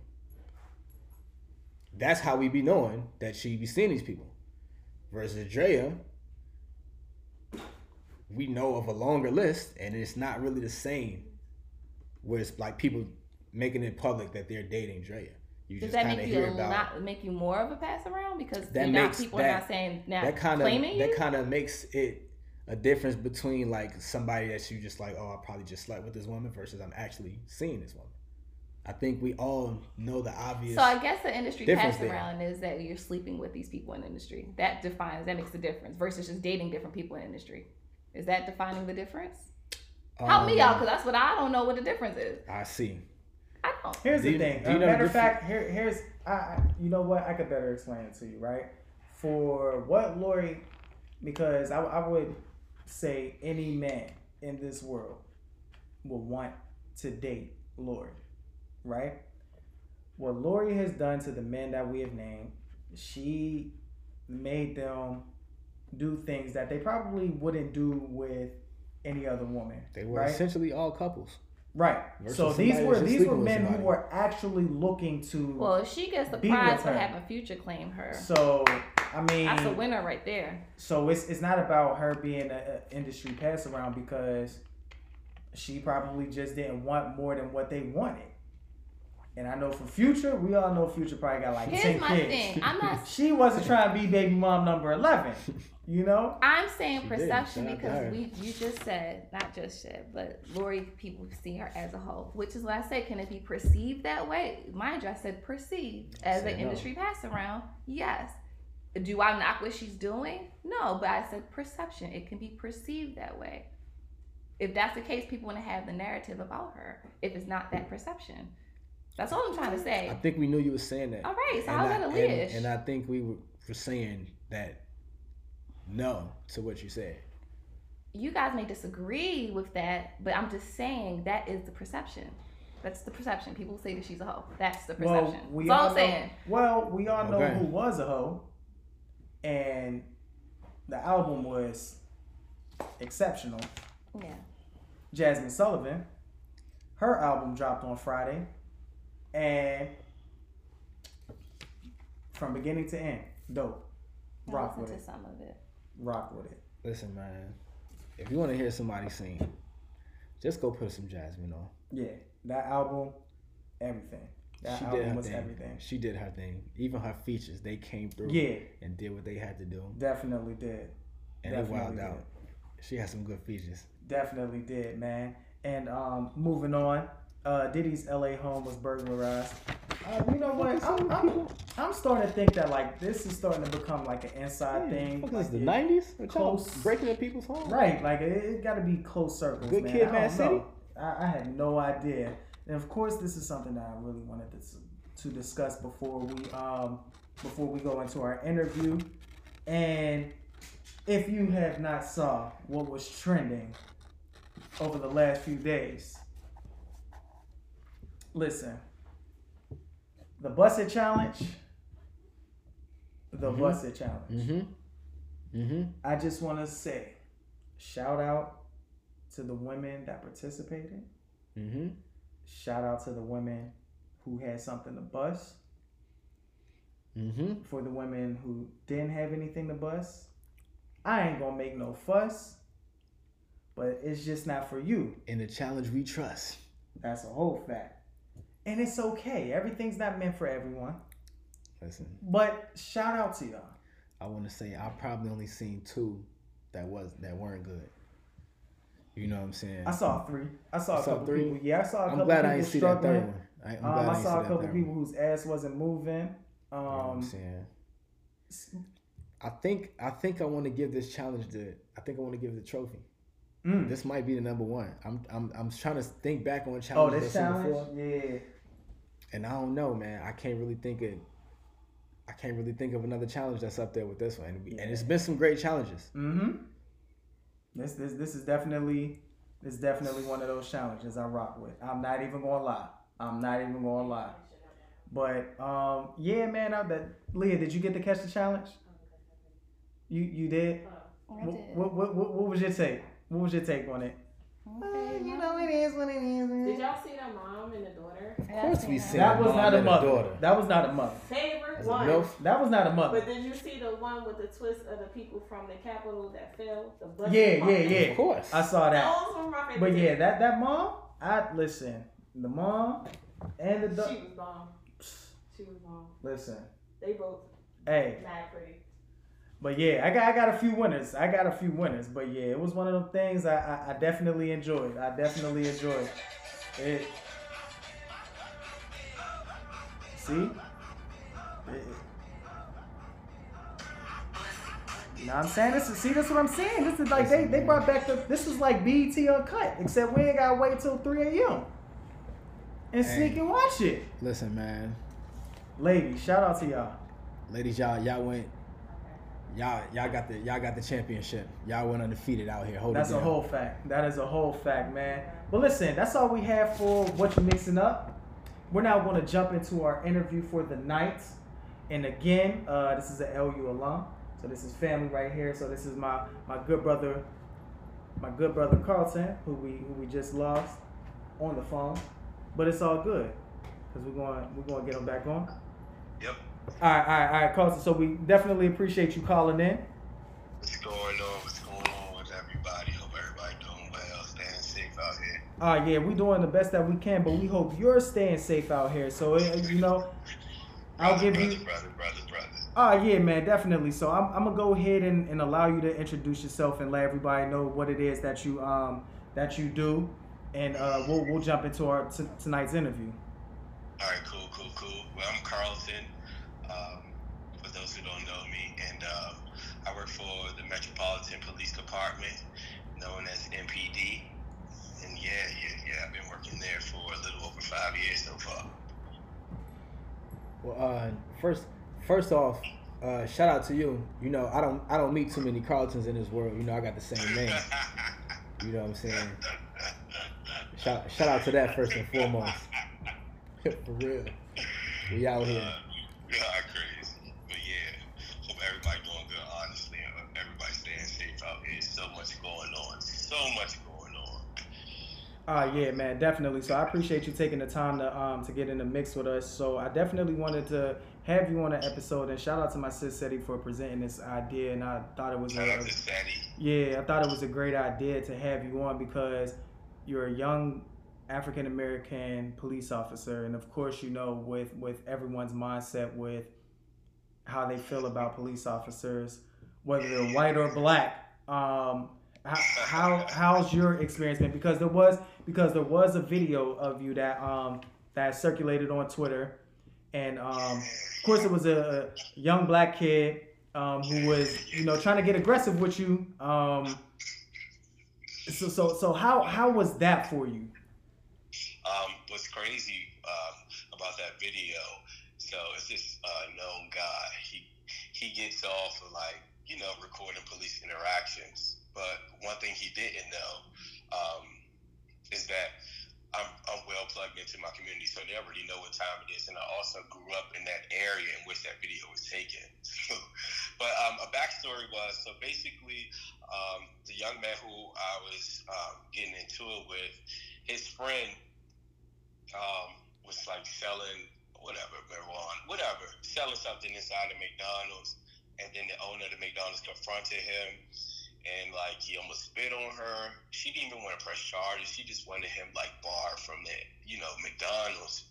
That's how we be knowing that she be seeing these people. Versus Drea, we know of a longer list, and it's not really the same. Where it's like people making it public that they're dating Drea. You Does just that kind of make you hear a about not make you more of a pass around because That now makes people are that- not saying not that kind of you? that kind of makes it a difference between like somebody that you just like, oh, I probably just slept with this woman versus I'm actually seeing this woman. I think we all know the obvious. so I guess the industry pass around is that you're sleeping with these people in the industry. That defines that makes the difference versus just dating different people in the industry. Is that defining the difference? Help me Um, out because that's what I don't know what the difference is. I see. I don't. Here's Do the you- thing. do you Uh, know matter of fact, here, here's I, I. You know what? I could better explain it to you, right? For what Lori, because I, I would say any man in this world will want to date Lori, right? What Lori has done to the men that we have named, she made them do things that they probably wouldn't do with any other woman. They were right? essentially all couples. Right. So these were these were men who were actually looking to. Well, if she gets the Be prize with for her. having Future claim her, so I mean, that's a winner right there. so it's it's not about her being an industry pass around because she probably just didn't want more than what they wanted. And I know for Future, we all know Future probably got like Here's ten my kids. thing. [laughs] I'm not. [laughs] She wasn't trying to be baby mom number eleven. You know. I'm saying She perception Shout out to because we you just said not just said, but Lori people see her as a whole, which is why I said, can it be perceived that way? Mind you, I said perceived as Said an no. industry pass around. Yes. Do I knock what she's doing? No, but I said perception. It can be perceived that way. If that's the case, people want to have the narrative about her. If it's not that perception, that's all I'm trying to say. I think we knew you were saying that. All right, so and how's I, that a and, and I think we were, were saying that no to what you said. you guys may disagree with that, but I'm just saying that is the perception. That's the perception. People say that she's a hoe. That's the perception. Well, perception. we That's all all I'm know. saying. Well, we all know Okay. who was a hoe, and the album was exceptional. Yeah. Jazmine Sullivan, her album dropped on Friday, and from beginning to end, dope. Rock with listened it. some of it. Rock with it. Listen, man. If you want to hear somebody sing, just go put some Jazmine on. Yeah, that album, everything. That she did album her was thing. everything. She did her thing. Even her features, they came through Yeah, and did what they had to do, definitely did. and they Definitely wilded did. out. She had some good features. Definitely did, man. And um, moving on, uh, Diddy's LA home was burglarized. Uh, you know what? I'm, I'm, I'm starting to think that like this is starting to become like an inside thing. What like the it- nineties? close- breaking into people's homes. Right, like it, it got to be close circles. Good man. Kid, I City? I, I had no idea, and of course, this is something that I really wanted to, to discuss before we um before we go into our interview. And if you have not saw what was trending over the last few days, listen. The Busted Challenge, the Mhm. busted challenge. Mm-hmm. Mm-hmm. I just want to say, shout out to the women that participated. Mm-hmm. Shout out to the women who had something to bust. Mm-hmm. For the women who didn't have anything to bust, I ain't gonna make no fuss. But it's just not for you. In the challenge we trust. That's a whole fact. And it's okay. Everything's not meant for everyone. Listen, But shout out to y'all. I want to say I probably only seen two that was that weren't good. You know what I'm saying? I saw three. I saw a You saw couple three? people. Yeah, I saw a I'm couple glad people I didn't see that third one. I, I'm glad Um, I didn't saw a couple people one. whose ass wasn't moving. You know what I'm Um, saying? I think I think I want to give this challenge the I think I want to give the trophy. mm. This might be the number one. I'm I'm I'm trying to think back on Oh, challenges this I've seen challenge? before, Yeah. And I don't know, man. I can't really think of I can't really think of another challenge that's up there with this one. And, and it's been some great challenges. Mm-hmm. This this this is definitely this is definitely one of those challenges I rock with. I'm not even gonna lie. I'm not even gonna lie. But um, yeah, man. I, that Leah, did you get to catch the challenge? You you did. I did. what, what, what, what was your take? What was your take on it? Okay, uh, you know it is what it is. Did y'all see the mom and the daughter? Of course we seen seen That was mom not a mother. daughter. That was not a mother. Favorite one. MILF? That was not a mother. But did you see the one with the twist of the people from the Capitol that fell? The bus Yeah, yeah, department? yeah. Of course. I saw that. Those were my favorite. But yeah, that that mom, I listen. The mom and the she daughter. was bomb. She was bomb. Listen, They both hey, mad pretty. But yeah, I got I got a few winners. I got a few winners. But yeah, it was one of them things I I, I definitely enjoyed. I definitely enjoyed it. See. It- you know what I'm saying? This is, see, that's what I'm saying. This is like they, they brought back the. This was like BET Uncut, except we ain't gotta wait till 3 a.m. and Hey. sneak and watch it. Listen, man. Ladies, shout out to y'all. Ladies, y'all y'all went y'all y'all got the y'all got the championship. Y'all went undefeated out here. Hold That's a whole fact. That is a whole fact, man. But listen, that's all we have for what you mixing up. We're now going to jump into our interview for the night. And again, uh, this is an LU alum, so this is family right here. So this is my my good brother, my good brother Carlton, who we who we just lost on the phone. But it's all good because we're going we're going to get him back on. All right, all right, all right, Carlton. So we definitely appreciate you calling in. What's going on? What's going on with everybody? Hope everybody doing well, staying safe out here. Uh, yeah, we're doing the best that we can, but we hope you're staying safe out here. So, uh, you know, I'll Brother, give brother, you. brother, brother, brother. Oh, yeah, man, definitely. So, I'm, I'm gonna go ahead and, and allow you to introduce yourself and let everybody know what it is that you um that you do, and uh, we'll we'll jump into our t- tonight's interview. All right, cool, cool, cool. Well, I'm Carlton. Um, for those who don't know me, and uh, I work for the Metropolitan Police Department, known as MPD. And yeah, yeah, yeah, I've been working there for a little over five years so far. Well, uh, first, first off, uh, shout out to you. You know, I don't, I don't meet too many Carltons in this world. You know, I got the same name. You know what I'm saying? Shout, shout out to that first and foremost. [laughs] For real, we out here. Uh, yeah, man, definitely. So I appreciate you taking the time to um to get in the mix with us. So I definitely wanted to have you on an episode, and shout out to my sis Sadie for presenting this idea, and I thought it was Shout a, out to Sadie. Yeah, I thought it was a great idea to have you on because you're a young African American police officer, and of course, you know, with with everyone's mindset with how they feel about police officers, whether they're white or black. Um, how, how how's your experience been? Because there was because there was a video of you that um that circulated on Twitter, and um, of course, it was a young black kid um, who was, you know, trying to get aggressive with you. Um, so, so, so, how how was that for you? Um, what's crazy um, about that video? So it's this uh, known guy. He he gets off of like you know recording police interactions, but one thing he didn't know um, is that I'm, I'm well plugged into my community, so they already know what time it is. And I also grew up in that area in which that video was taken. [laughs] But um, a backstory was so basically, um, the young man who I was um, getting into it with, his friend um, was like selling whatever marijuana, whatever, selling something inside the McDonald's, and then the owner of the McDonald's confronted him and like he almost spit on her. She didn't even want to press charges. She just wanted him like barred from the you know McDonald's.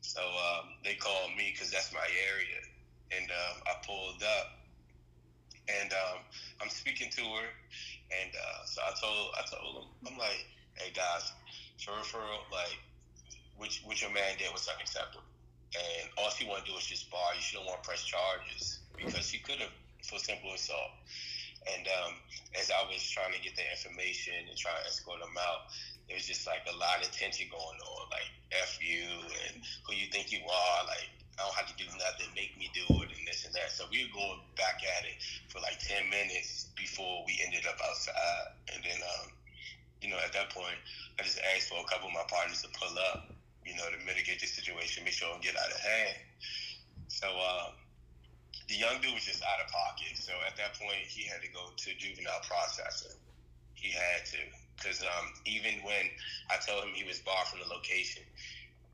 So um, they called me because that's my area, and um, I pulled up, and um, I'm speaking to her, and uh, so I told I told him I'm like, hey guys, for real, like, what what your man did was unacceptable, and all she want to do is just bar you. She don't want to press charges because she could have for simple assault. And um, as I was trying to get the information and try to escort them out, there was just like a lot of tension going on, like F you and who you think you are, like I don't have to do nothing, make me do it and this and that. So we were going back at it for like ten minutes before we ended up outside. And then um, you know, at that point I just asked for a couple of my partners to pull up, you know, to mitigate the situation, make sure I don't get out of hand. So um the young dude was just out of pocket. So at that point, he had to go to juvenile processing. He had to, because um, even when I told him he was barred from the location,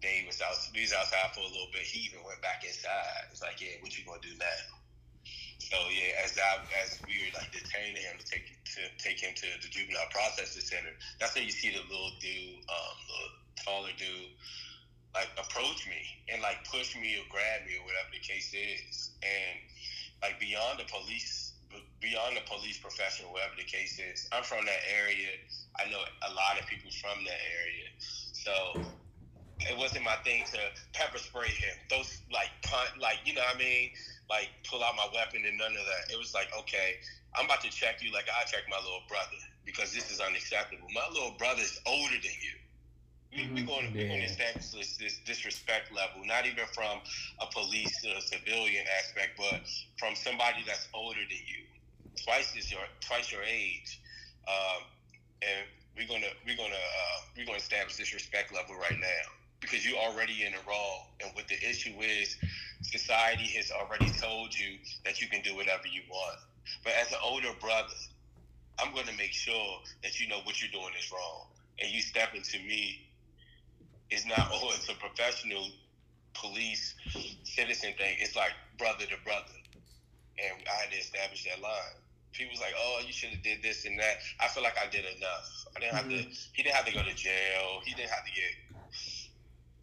they was out. He was outside for a little bit. He even went back inside. It's like, yeah, what you gonna do now? So yeah, as I as we were like detaining him to take to take him to the juvenile processing center, that's when you see the little dude, um, little taller dude like approach me and like push me or grab me or whatever the case is. And like beyond the police beyond the police profession whatever the case is i'm from that area. I know a lot of people from that area. So it wasn't my thing to pepper spray him. Those like punt like you know what i mean? Like pull out my weapon and none of that. It was like okay i'm about to check you like i check my little brother because this is unacceptable. My little brother's older than you we, we're going to we're going to establish this, this disrespect level, not even from a police or civilian aspect, but from somebody that's older than you, twice is your twice your age, um, and we're gonna we're gonna uh, we're gonna establish this respect level right now because you're already in the wrong, and what the issue is, society has already told you that you can do whatever you want, but as an older brother, I'm going to make sure that you know what you're doing is wrong, and you step into me it's not oh it's a professional police citizen thing. It's like brother to brother, and I had to establish that line. People's like, oh, you should have did this and that. I feel like I did enough. I didn't have Mm-hmm. to. He didn't have to go to jail. He didn't have to get.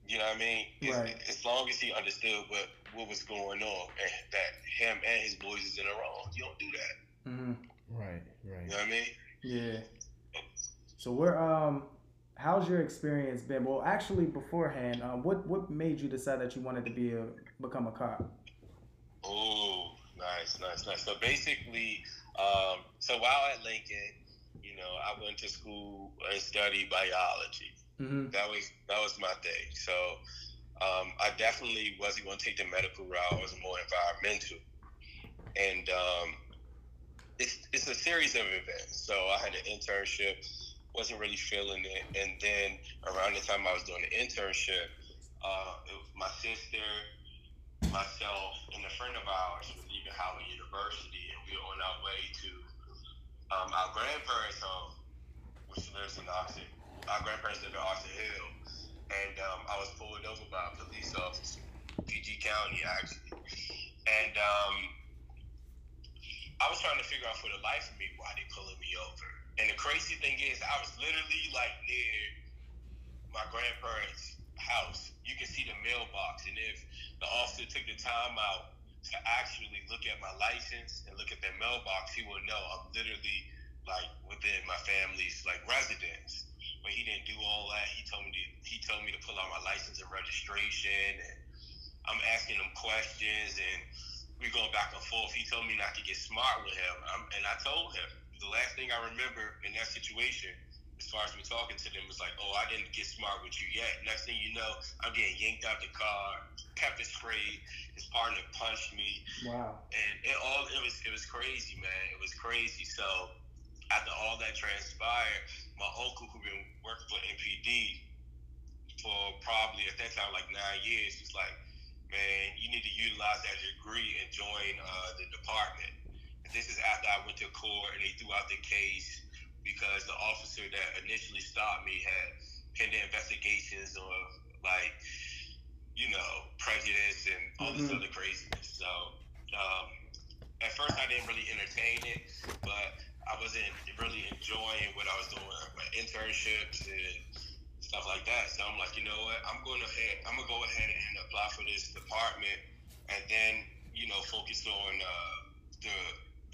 You know what I mean? As- Right. As long as he understood what what was going on, and that him and his boys is in the wrong. You don't do that. hmm Right, You know what I mean? Yeah. So we're um, how's your experience been? Well, actually, beforehand, um, what what made you decide that you wanted to be a become a cop? Oh, nice, nice, nice. So basically, um, so while at Lincoln, you know, I went to school and studied biology. Mm-hmm. That was that was my thing. So um, I definitely wasn't going to take the medical route. I was more environmental, and um, it's it's a series of events. So I had an internship, wasn't really feeling it, and then around the time I was doing the internship, uh, it was my sister, myself, and a friend of ours were leaving Howard University, and we were on our way to um, our grandparents' home, which lives in Oxford. Our grandparents live in Oxon Hill, and um, I was pulled over by a police officer, PG County actually, and um, I was trying to figure out for the life of me why they pulling me over. And the crazy thing is, I was literally like near my grandparents' house. You can see the mailbox, and if the officer took the time out to actually look at my license and look at their mailbox, he would know I'm literally like within my family's like residence. But he didn't do all that. He told me to he told me to pull out my license and registration, and I'm asking him questions, and we going back and forth. He told me not to get smart with him, um, and I told him the last thing I remember in that situation, as far as me talking to them, was like, "Oh, I didn't get smart with you yet." Next thing you know, I'm getting yanked out the car, pepper sprayed. His partner punched me, Wow. and it all it was it was crazy, man. It was crazy. So after all that transpired, my uncle who been working for MPD, for probably at that time like nine years. It's like, man, you need to utilize that degree and join uh, the department. This is after I went to court and they threw out the case because the officer that initially stopped me had pending investigations of like, you know, prejudice and all this Mhm. other craziness. So um, at first I didn't really entertain it, but I wasn't really enjoying what I was doing, my internships and stuff like that. So I'm like, you know what? I'm going ahead. I'm gonna go ahead and apply for this department, and then you know focus on uh, the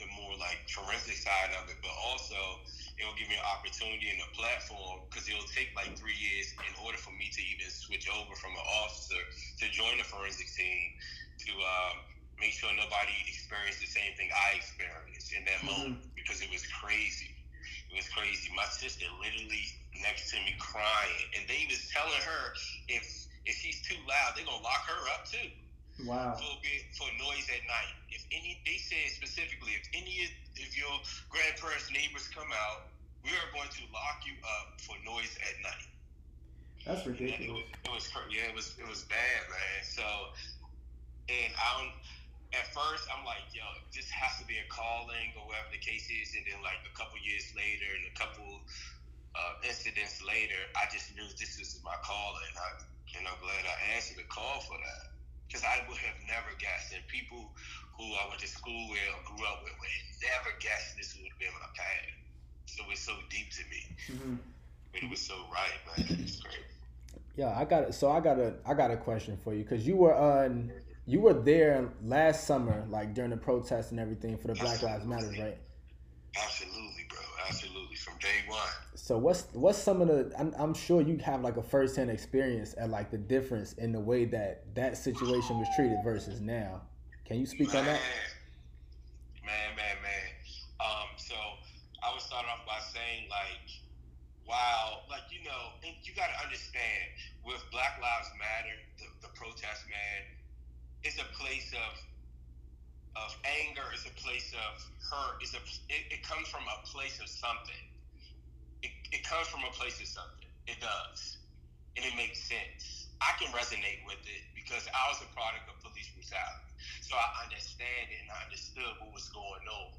the more like forensic side of it, but also it'll give me an opportunity and a platform because it'll take like three years in order for me to even switch over from an officer to join the forensic team to um, make sure nobody experienced the same thing I experienced in that moment because it was crazy. It was crazy. My sister literally next to me crying, and they was telling her if if she's too loud, they're gonna lock her up too Wow. for for noise at night. If any, they said specifically, if any of- if your grandparents' neighbors come out, we are going to lock you up for noise at night. That's And It ridiculous. was, it was yeah, it was it was bad, man. So, and I don't. At first, I'm like, yo, this has to be a calling or whatever the case is. And then, like a couple years later, and a couple uh, incidents later, I just knew this was my calling. I, and I'm glad I answered the call for that because I would have never guessed. And people who I went to school with or grew up with would never guessed this would have been my path. So it's so deep to me, hmm but it was so right, man. It's great. Yeah, I got it. So I got a I got a question for you because you were on you were there last summer, like during the protests and everything for the Black Lives Matter, right? Absolutely, bro. Absolutely. From day one. So what's what's some of the? I'm, I'm sure you have like a first hand experience at like the difference in the way that that situation was treated versus now. Can you speak on that? Man, man, man. Um, so I would start off by saying like, wow, like you know, and you got to understand with Black Lives Matter, the, the protest, man, it's a place of of anger. It's a place of hurt. It's a it, it comes from a place of something. It, it comes from a place of something. It does, and it makes sense. I can resonate with it because I was a product of police brutality. So I understand it and I understood what was going on.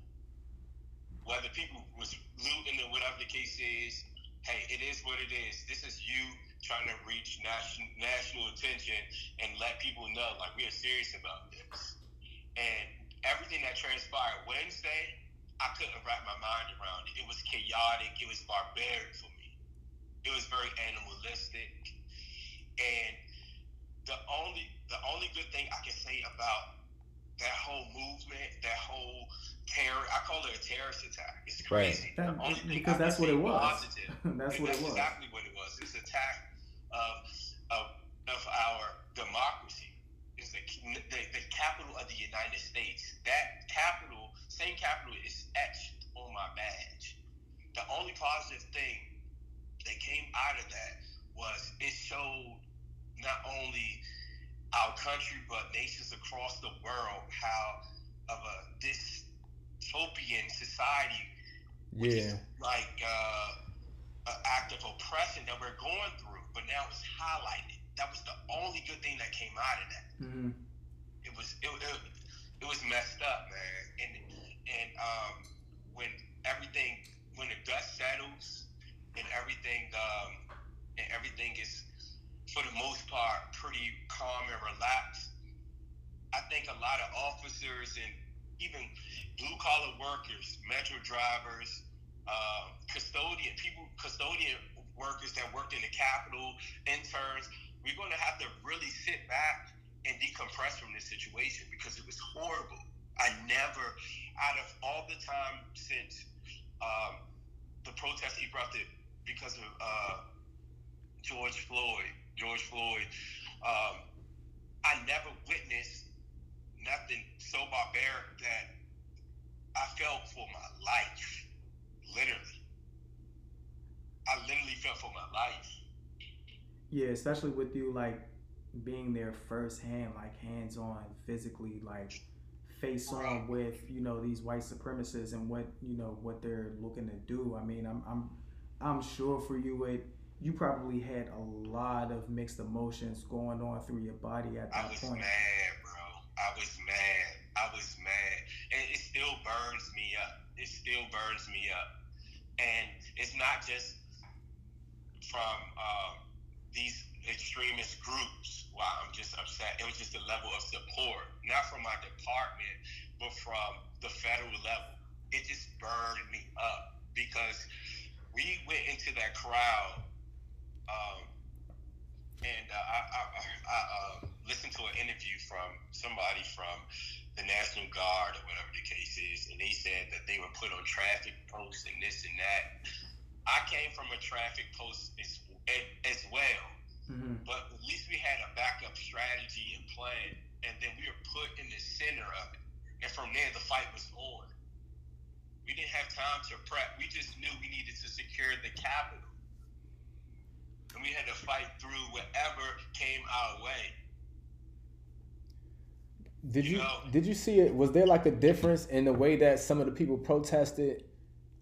Whether people was looting or whatever the case is, hey, it is what it is. This is you trying to reach national national attention and let people know like we are serious about this. And everything that transpired Wednesday, I couldn't wrap my mind around it. It was chaotic. It was barbaric for me. It was very animalistic. And the only the only good thing I can say about that whole movement, that whole terror, I call it a terrorist attack. It's Right. crazy. That- The only thing because I that's what it was. Positive [laughs] That's and what it was. exactly what it was. It's an attack of, of, of our democracy. It's the, the, the capital of the United States. That capital, same capital, is etched on my badge. The only positive thing that came out of that was it showed not only our country but nations across the world how of a dystopian society which Yeah. is like uh, an act of oppression that we're going through, but now it's highlighted. That was the only good thing that came out of that. hmm It was it, it, it was messed up, man. And and um, when everything when the dust settles and everything um, and everything is for the most part pretty calm and relaxed, I think a lot of officers and even blue collar workers, metro drivers, uh, custodian people, custodian workers that worked in the Capitol, interns, we're going to have to really sit back and decompress from this situation because it was horrible. I never, out of all the time since um, the protest erupted because of uh, George Floyd, George Floyd, um, I never witnessed nothing so barbaric that I felt for my life. Literally. I literally felt for my life. Yeah, especially with you like being there firsthand, like hands on, physically, like face on with you know these white supremacists and what you know what they're looking to do. I mean, I'm I'm I'm sure for you it you probably had a lot of mixed emotions going on through your body at that I was point. mad, bro. I was mad. I was mad. And it still burns me up. It still burns me up. And it's not just from um, these extremist groups Wow, I'm just upset. It was just the level of support, not from my department, but from the federal level. It just burned me up because we went into that crowd um, and uh, I, I, I, I uh, listened to an interview from somebody from the National Guard or whatever the case is, and they said that they were put on traffic posts and this and that. I came from a traffic post as, as well, hmm but at least we had a backup strategy and plan, and then we were put in the center of it. And from there, the fight was on. We didn't have time to prep. We just knew we needed to secure the Capitol. And we had to fight through whatever came our way. Did you No. did you see it? Was there like a difference in the way that some of the people protested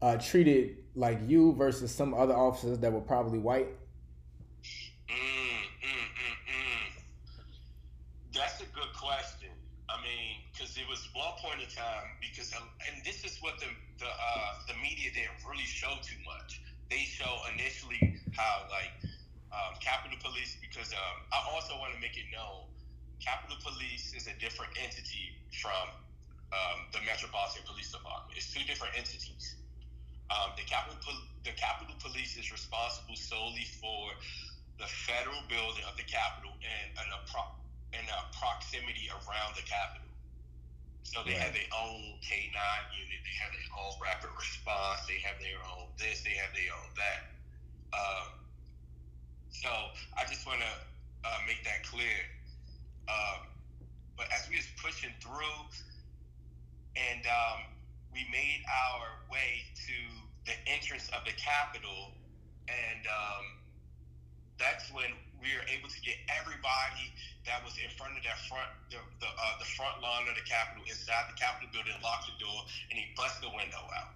uh, treated like you versus some other officers that were probably white? Mm, mm, mm. That's a good question. I mean, because it was one point in time, because um, and this is what the the uh, the media didn't really show too much. They show initially how like um, Capitol Police, because um, I also want to make it known, Capitol Police is a different entity from um, the Metropolitan Police Department. It's two different entities. Um, the Capitol the Capitol Police is responsible solely for the federal building of the Capitol and an appro- and a proximity around the Capitol. So they have their own K nine unit, they have their own rapid response, they have their own this, they have their own that. Um, so I just want to uh, make that clear. Um, but as we was pushing through, and um, we made our way to the entrance of the Capitol, and um, that's when we were able to get everybody that was in front of that front, the the, uh, the front lawn of the Capitol, inside the Capitol building, locked the door, and he bust the window out.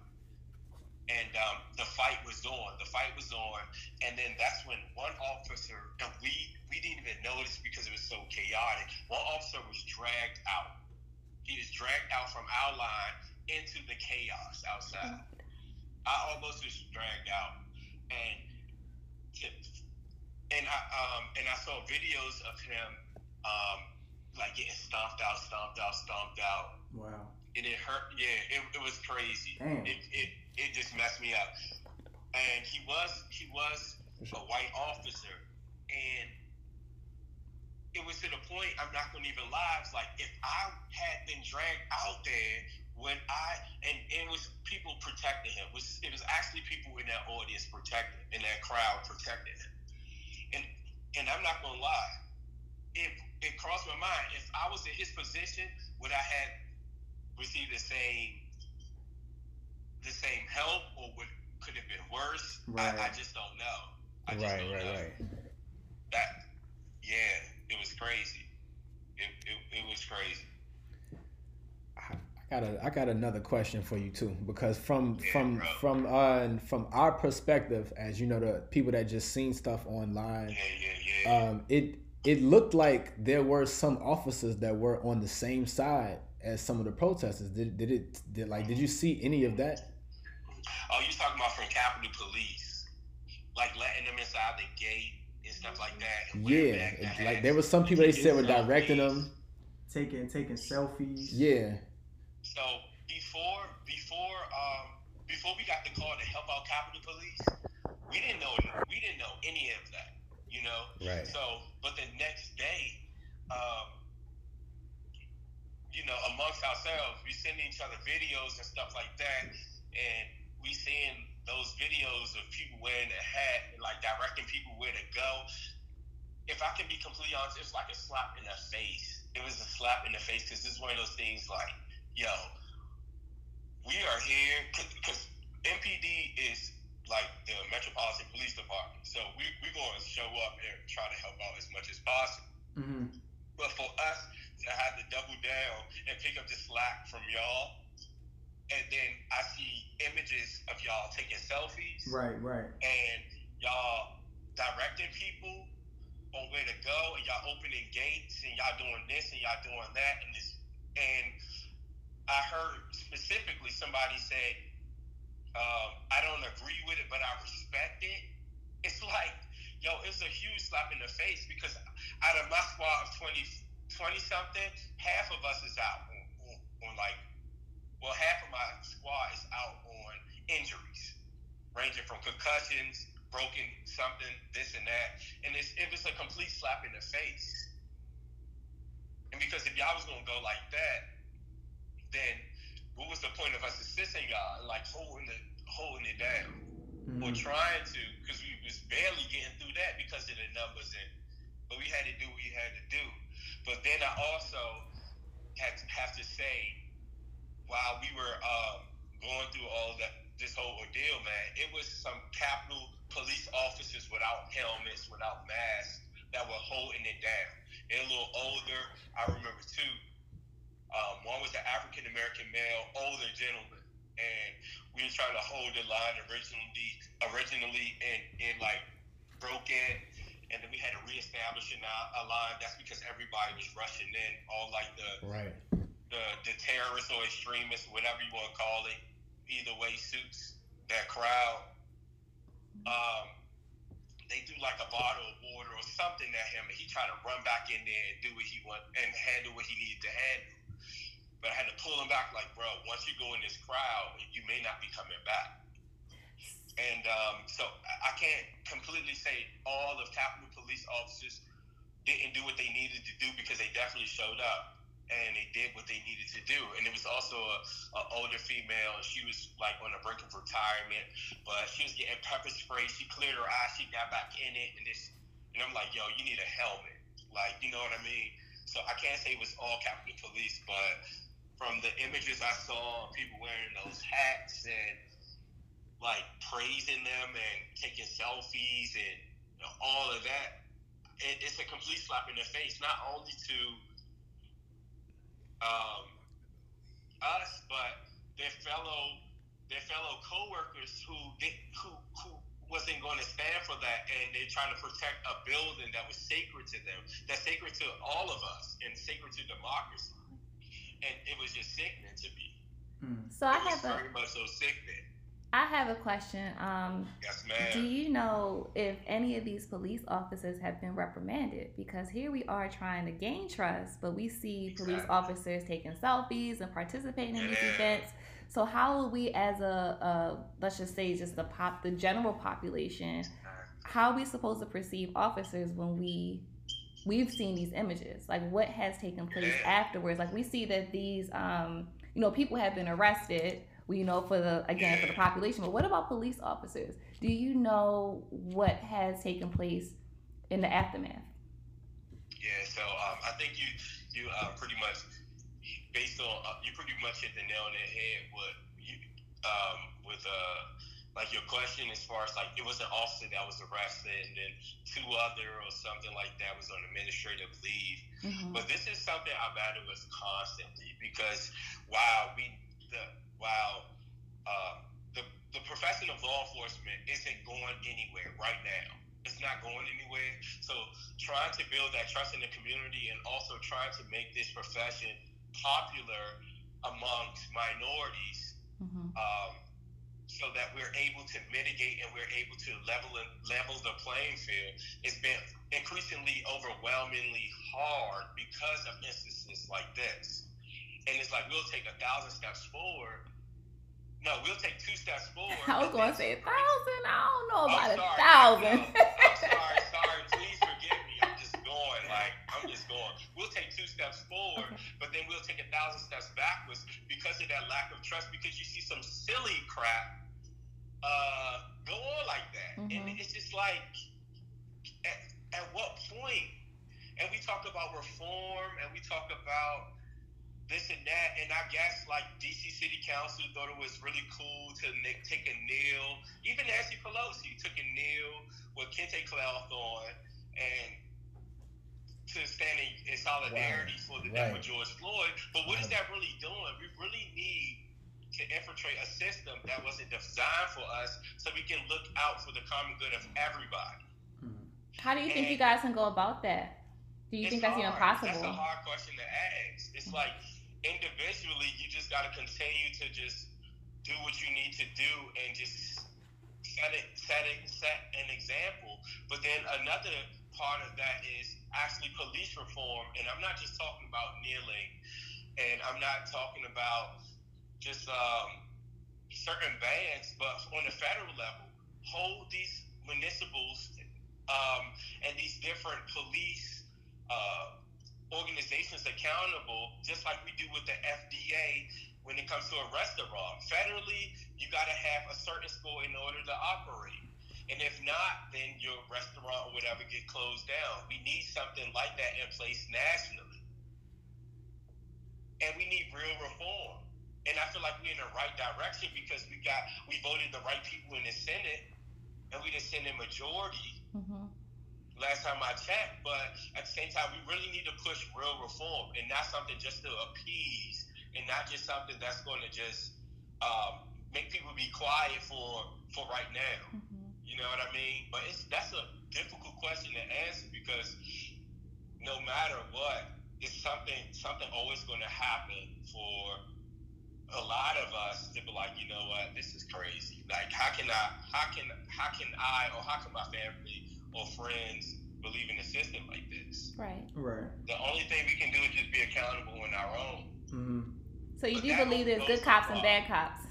And um, the fight was on. The fight was on, and then that's when one officer, and we we didn't even notice because it was so chaotic. One officer was dragged out. He was dragged out from our line into the chaos outside. I almost was dragged out, and and I um and I saw videos of him um like getting stomped out, stomped out, stomped out, Wow. and it hurt. Yeah, it, it was crazy. Damn. It, it it just messed me up. And he was he was a white officer, and it was to the point I'm not gonna even lie. It's like if I had been dragged out there when I and it was people protecting him. It was it was actually people in that audience protecting in that crowd protecting him. And and I'm not gonna lie, it it crossed my mind. If I was in his position, would I have received the same the same help or would could have been worse? Right. I, I just don't know. I just Right, don't right, know. right. That yeah, it was crazy. It, it, it was crazy. I got a, I got another question for you too, because from Yeah, from bro. from uh from our perspective, as you know, the people that just seen stuff online, Yeah, yeah, yeah. um, it it looked like there were some officers that were on the same side as some of the protesters. Did did it did like did you see any of that? Oh, you talking about from Capitol Police, like letting them inside the gate and stuff like that. and Yeah, back like there was some people they said were directing selfies. them. Taking taking selfies. Yeah, So before before um before we got the call to help out Capitol Police, we didn't know we didn't know any of that, you know. right. So, but the next day, um, you know, amongst ourselves, we send each other videos and stuff like that, and we seeing those videos of people wearing a hat and like directing people where to go. If I can be completely honest, it's like a slap in the face. It was a slap in the face because this is one of those things like, yo, we are here because MPD is like the Metropolitan Police Department. So we we going to show up and try to help out as much as possible. hmm But for us to have to double down and pick up the slack from y'all, and then I see images of y'all taking selfies Right, right. and y'all directing people on where to go, and y'all opening gates, and y'all doing this, and y'all doing that, and this, and I heard specifically somebody say, um, I don't agree with it, but I respect it. It's like, yo, it's a huge slap in the face because out of my squad of 20, 20 something, half of us is out on, on, on like, well, half of my squad is out on injuries, ranging from concussions, broken something, this and that. And it's, it was a complete slap in the face. And because if y'all was going to go like that, then what was the point of us assisting y'all, like holding it, holding it down, Mhm. or trying to? Because we was barely getting through that because of the numbers, and but we had to do what we had to do. But then I also had to have to say, while we were um, going through all that, this whole ordeal, man, it was some Capitol police officers without helmets, without masks, that were holding it down. They're a little older. I remember two. Um, one was an African American male, older gentleman, and we were trying to hold the line originally, originally, and it like broke in, and then we had to reestablish a, a line. That's because everybody was rushing in, all like the Right. the, the terrorists or extremists, whatever you want to call it, either way suits that crowd. Um, they do like a bottle of water or something at him, and he tried to run back in there and do what he want and handle what he needed to handle. But I had to pull him back, like, bro, once you go in this crowd, you may not be coming back. And um, so I can't completely say all of Capitol Police officers didn't do what they needed to do because they definitely showed up and they did what they needed to do. And it was also a, a older female, she was like on the brink of retirement, but she was getting pepper spray. She cleared her eyes, she got back in it, and this, and I'm like, yo, you need a helmet, like you know what I mean. So I can't say it was all Capitol Police, but from the images I saw, of people wearing those hats and like praising them and taking selfies and you know, all of that, it, it's a complete slap in the face, not only to um, us, but their fellow their fellow coworkers who did, who who wasn't going to stand for that, and they're trying to protect a building that was sacred to them, that's sacred to all of us, and sacred to democracy. And it was just sickening to me. Mm. So I it was have a much so sickening. I have a question. Um, Yes, do you know if any of these police officers have been reprimanded? Because here we are trying to gain trust, but we see police officers taking selfies and participating in these Yeah. events. So how will we, as a, a let's just say, just the pop, the general population, how are we supposed to perceive officers when we we've seen these images? Like what has taken place afterwards? Like we see that these, um, you know, people have been arrested. We know for the again for the population, but what about police officers? Do you know what has taken place in the aftermath? Yeah, so um, I think you you uh, pretty much based on uh, you pretty much hit the nail on the head with you um, with uh like your question as far as like it was an officer that was arrested and then two other or something like that was on administrative leave. Mhm. But this is something I battle with constantly because while we the while uh, the the profession of law enforcement isn't going anywhere right now. It's not going anywhere. So trying to build that trust in the community and also trying to make this profession popular amongst minorities Mhm. um, so that we're able to mitigate and we're able to level and level the playing field. It's been increasingly overwhelmingly hard because of instances like this. And it's like we'll take a thousand steps forward. No, we'll take two steps forward. I was gonna say a thousand. I don't know about a thousand. No, I'm sorry, sorry. Please forgive me. I'm just going. Like I'm just going. We'll take two steps forward, Okay. but then we'll take a thousand steps backwards because of that lack of trust. Because you see some silly crap uh, go on like that, and Mhm. it's just like, at, at what point? And we talk about reform, and we talk about this and that, and I guess like DC City Council thought it was really cool to na- take a kneel. Even Nancy Pelosi took a kneel with Kente Cloth on, and to stand in, in solidarity for the death Right. of George Floyd. But what is Right. that really doing? We really need to infiltrate a system that wasn't designed for us, so we can look out for the common good of everybody. Mm. How do you think you guys can go about that? Do you think that's even possible? That's a hard question to ask. It's like individually, you just got to continue to just do what you need to do and just set it, set it, set an example. But then another part of that is actually police reform, and I'm not just talking about kneeling, and I'm not talking about just um, certain bans, but on the federal level, hold these municipals um, and these different police uh, organizations accountable, just like we do with the FDA when it comes to a restaurant. Federally, you got to have a certain score in order to operate. And if not, then your restaurant or whatever get closed down. We need something like that in place nationally. And we need real reform. And I feel like we're in the right direction because we got we voted the right people in the Senate and we the Senate majority hmm last time I checked, but at the same time, we really need to push real reform and not something just to appease and not just something that's going to just um, make people be quiet for for right now. hmm You know what I mean? But it's that's a difficult question to answer because no matter what, it's something something always going to happen for a lot of us to be like, you know what, this is crazy. Like, how can I, how can, how can I, or how can my family or friends believe in a system like this? Right. Right. The only thing we can do is just be accountable on our own. hmm So you But do believe there's good cops and bad cops?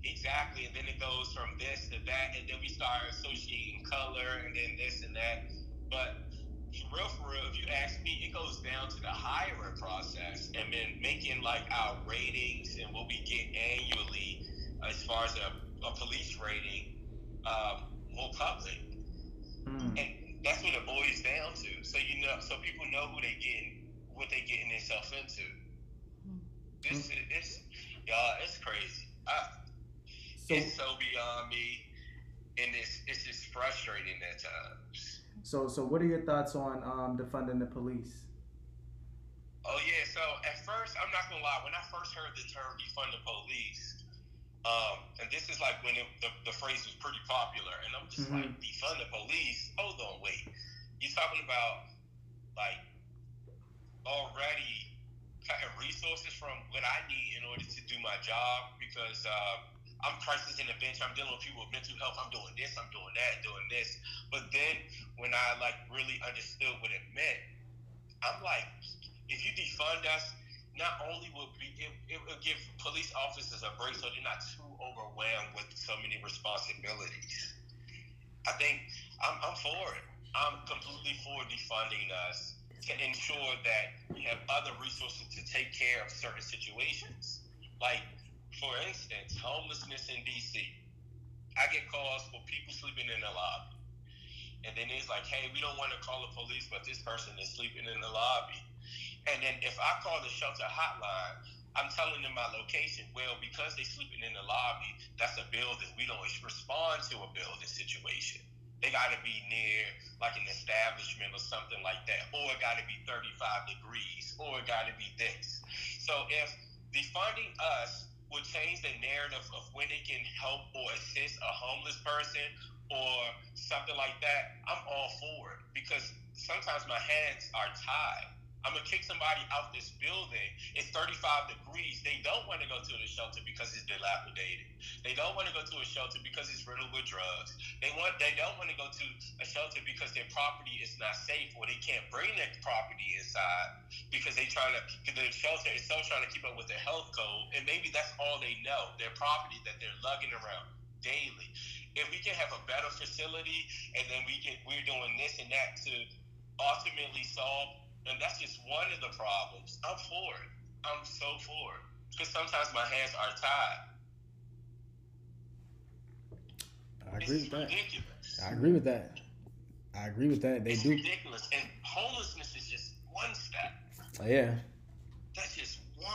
Exactly, and then it goes from this to that, and then we start associating color, and then this and that. But for real, for real, if you ask me, it goes down to the hiring process, and then making like our ratings and what we get annually, as far as a, a police rating, um, more public, Mm. and that's what it boils down to. So you know, so people know who they getting, what they getting themselves into. This is it's y'all, it's crazy. I, So, it's so beyond me, and it's it's just frustrating at times. So, so, what are your thoughts on um, defunding the police? Oh yeah, so at first, I'm not gonna lie. When I first heard the term defund the police, um, and this is like when it, the, the phrase was pretty popular, and I'm just Mhm. like, defund the police. Hold on, wait. You're talking about like already cutting resources from what I need in order to do my job because uh, I'm crisis intervention. I'm dealing with people with mental health. I'm doing this. I'm doing that. Doing this. But then when I like really understood what it meant, I'm like, if you defund us, not only will be it, it will give police officers a break so they're not too overwhelmed with so many responsibilities. I think I'm, I'm for it. I'm completely for defunding us to ensure that we have other resources to take care of certain situations. Like, for instance, homelessness in DC. I get calls for people sleeping in the lobby. And then it's like, hey, we don't want to call the police, but this person is sleeping in the lobby. And then if I call the shelter hotline, I'm telling them my location. Well, because they're sleeping in the lobby, that's a building. We don't respond to a building situation. They got to be near like an establishment or something like that, or it got to be 35 degrees, or it got to be this. So if defunding us will change the narrative of when they can help or assist a homeless person or something like that, I'm all for it because sometimes my hands are tied. I'm gonna kick somebody out this building. It's 35 degrees. They don't want to go to the shelter because it's dilapidated. They don't want to go to a shelter because it's riddled with drugs. They want. They don't want to go to a shelter because their property is not safe or they can't bring their property inside because they trying to. The shelter is still trying to keep up with the health code, and maybe that's all they know. Their property that they're lugging around daily. If we can have a better facility, and then we get we're doing this and that to ultimately solve and that's just one of the problems. I'm for it. I'm so for it. Because sometimes my hands are tied. I agree it's with that. ridiculous. I agree with that. I agree with that. They it's do. ridiculous. And homelessness is just one step. Oh, yeah. That's just one.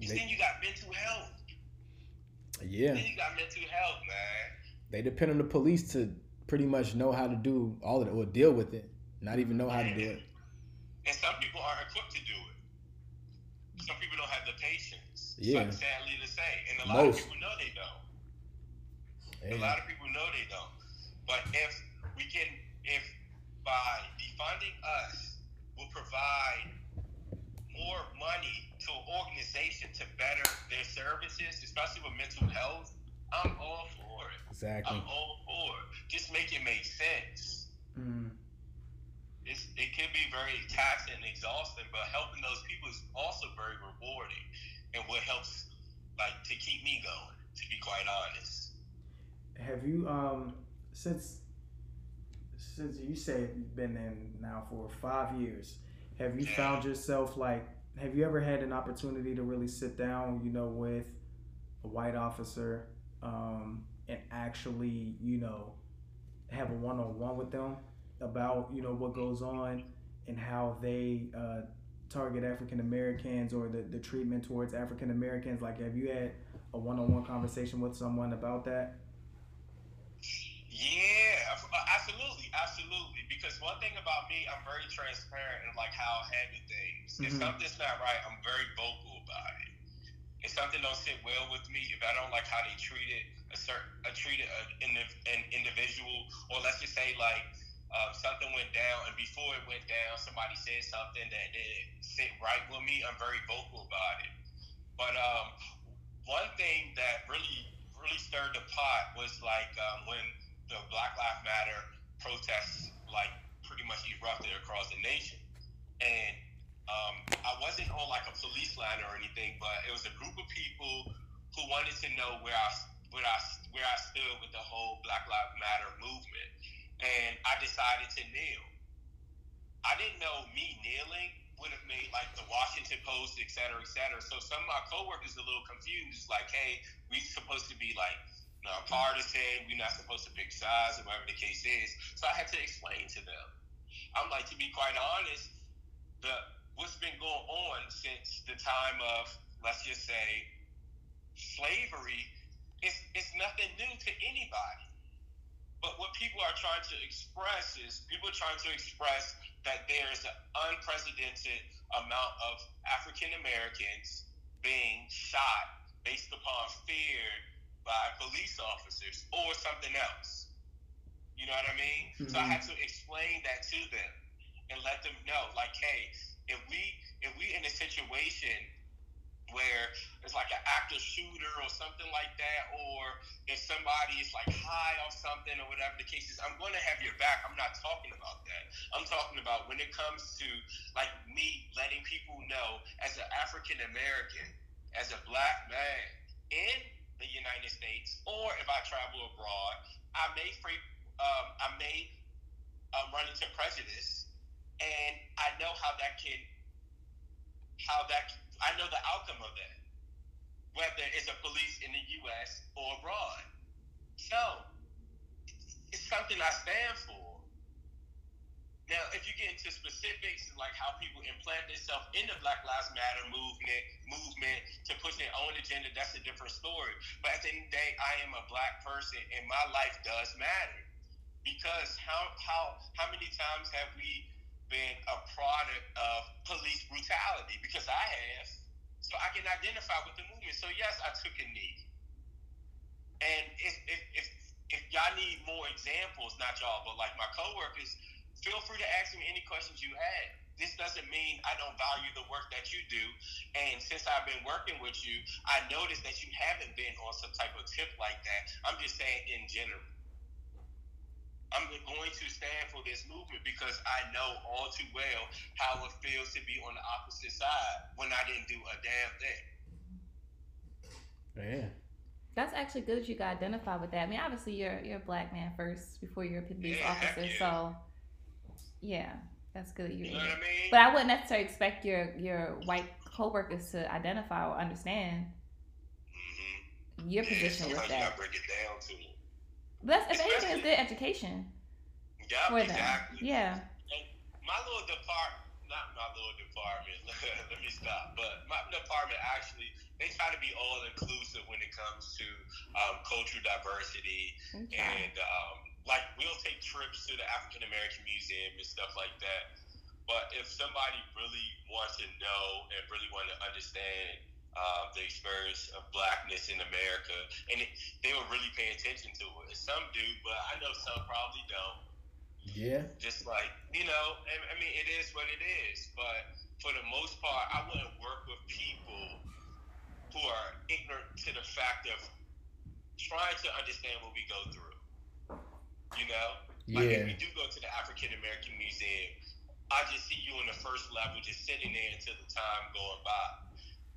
They- then you got mental health. Yeah. Then you got mental health, man. They depend on the police to pretty much know how to do all of it or deal with it. Not even know how to do it. And some people aren't equipped to do it. Some people don't have the patience. Yeah. Sadly to say. And a lot Most. of people know they don't. A lot of people know they don't. But if we can, if by defunding us, will provide more money to an organization to better their services, especially with mental health, I'm all for it. Exactly. I'm all for it. Just make it make sense. Mm. It's, it can be very taxing and exhausting, but helping those people is also very rewarding, and what helps, like, to keep me going. To be quite honest. Have you um since since you say you've been in now for five years, have you Yeah. found yourself like have you ever had an opportunity to really sit down, you know, with a white officer um, and actually, you know, have a one on one with them about, you know, what goes on and how they uh, target African Americans or the, the treatment towards African Americans? Like, have you had a one on one conversation with someone about that? Yeah, uh, absolutely, absolutely. Because one thing about me, I'm very transparent in like how I handle things. If Mhm. something's not right, I'm very vocal about it. If something don't sit well with me, if I don't like how they treated a certain, a treated a, an, an individual, or let's just say like um, something went down, and before it went down, somebody said something that didn't sit right with me, I'm very vocal about it. But um, one thing that really, really stirred the pot was like um, when the Black Lives Matter protests, like pretty much erupted across the nation, and um, I wasn't on like a police line or anything, but it was a group of people who wanted to know where I, where I, where I stood with the whole Black Lives Matter movement, and I decided to kneel. I didn't know me kneeling would have made like the Washington Post, et cetera, et cetera. So some of my coworkers are a little confused, like, hey, we're supposed to be like nonpartisan, we're not supposed to pick sides, or whatever the case is. So I had to explain to them. I'm like, to be quite honest, the what's been going on since the time of, let's just say, slavery, it's, it's nothing new to anybody. But what people are trying to express is people are trying to express that there is an unprecedented amount of African Americans being shot based upon fear by police officers or something else. You know what I mean? So I hmm. had to explain that to them and let them know, like, hey, if we if we in a situation where it's like an active shooter or something like that, or if somebody is like high off something or whatever the case is, I'm going to have your back. I'm not talking about that. I'm talking about when it comes to like me letting people know as an African American, as a black man in the United States, or if I travel abroad, I may free, um, I may um, run into prejudice, and I know how that can, how that I know the outcome of that, whether it's a police in the U.S. or abroad. So it's something I stand for. Now, if you get into specifics, like how people implant themselves in the Black Lives Matter movement, movement to push their own agenda, that's a different story. But at the end of the day, I am a black person, and my life does matter. Because how how how many times have we been a product of police brutality? Because I have, so I can identify with the movement. So yes, I took a knee. And if if if, if y'all need more examples, not y'all, but like my coworkers, feel free to ask me any questions you have. This doesn't mean I don't value the work that you do. And since I've been working with you, I noticed that you haven't been on some type of tip like that. I'm just saying in general. I'm going to stand for this movement because I know all too well how it feels to be on the opposite side when I didn't do a damn thing. Yeah. That's actually good that you got identify with that. I mean, obviously you're you're a black man first before you're a police Yeah, officer, yeah. so yeah, that's good that you're You know what I mean? But I wouldn't necessarily expect your your white coworkers to identify or understand hmm your position with sometimes you that. gotta break it down to them. That's, if anything, it's good education Yeah, for them. Yeah. And my little department, not my little department. [laughs] let me stop. But my department actually, they try to be all inclusive when it comes to um, cultural diversity Okay. and um, like we'll take trips to the African American Museum and stuff like that. But if somebody really wants to know and really want to understand uh, the experience of blackness in America, and it, they will really pay attention to it. Some do, but I know some probably don't. Yeah. Just like you know, I, I mean, it is what it is. But for the most part, I wouldn't work with people who are ignorant to the fact of trying to understand what we go through. You know, like if Yeah. we do go to the African American Museum, I just see you in the first level, just sitting there until the time going by.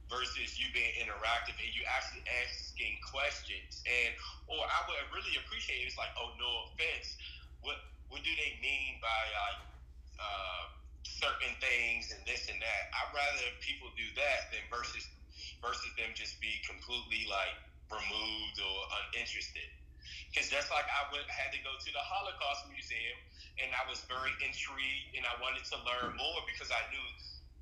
Versus you being interactive and you actually asking questions, and or I would really appreciate it. It's like, oh, no offense, what what do they mean by like uh, certain things and this and that? I'd rather people do that than versus versus them just be completely like removed or uninterested. Because just like I would had to go to the Holocaust Museum and I was very intrigued and I wanted to learn more because I knew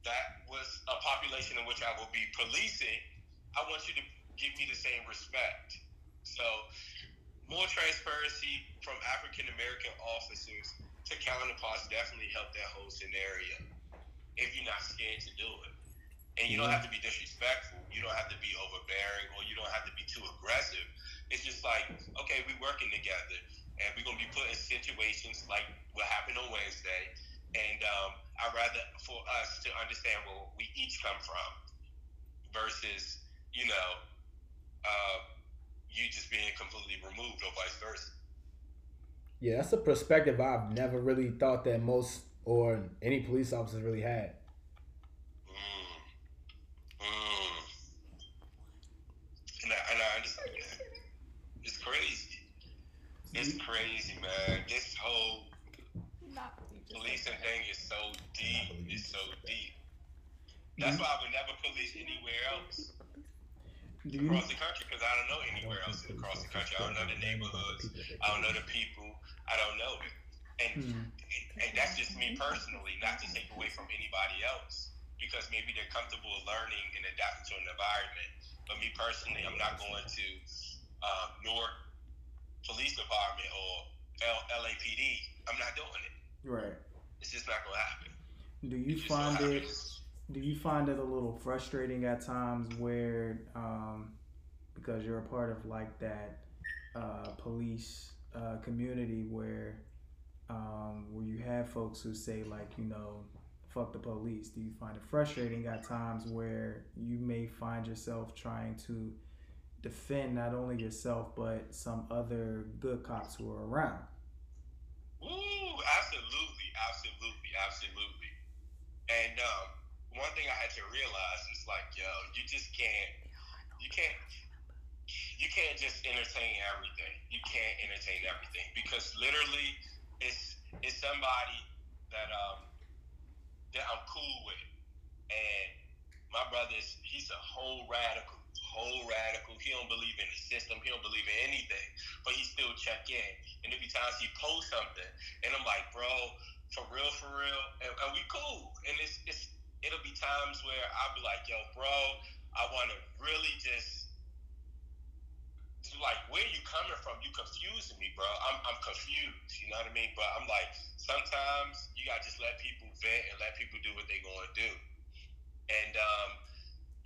that was a population in which I will be policing. I want you to give me the same respect. So more transparency from African American officers to counterparts definitely help that whole scenario. If you're not scared to do it. And you don't have to be disrespectful. You don't have to be overbearing or you don't have to be too aggressive. It's just like, okay, we're working together and we're gonna be put in situations like what happened on Wednesday. And um, I'd rather for us to understand where we each come from versus, you know, uh, you just being completely removed or vice versa. Yeah, that's a perspective I've never really thought that most or any police officers really had. Mm. Mm. And I, and I understand that. It's crazy. It's crazy, man. This whole Not policing thing is so deep. It's so deep. That's why I would never police anywhere else Do you? across the country because I don't know anywhere else across the country. I don't know the neighborhoods. I don't know the people. I don't know it. And Hmm. and that's just me personally, not to take away from anybody else, because maybe they're comfortable learning and adapting to an environment. But me personally, I'm not going to um, Newark Police Department or L- LAPD. I'm not doing it. Right. It's just not to happen. Do you It's find it? Do you find it a little frustrating at times where, um, because you're a part of like that uh, police uh, community where, um, where you have folks who say like, you know, fuck the police. Do you find it frustrating at times where you may find yourself trying to defend not only yourself but some other good cops who are around? Ooh, absolutely, absolutely, absolutely. And um, one thing I had to realize is like, yo, you just can't, you can't, you can't just entertain everything. You can't entertain everything because literally, it's it's somebody that um that I'm cool with, and my brother's he's a whole radical, whole radical. He don't believe in the system. He don't believe in anything, but he still check in. And every time he posts something, and I'm like, bro, for real, for real, and, and we cool. And it's it's it'll be times where I'll be like, yo, bro, I want to really just like where you coming from? You confusing me, bro. I'm I'm confused. You know what I mean? But I'm like, sometimes you gotta just let people vent and let people do what they gonna do. And um,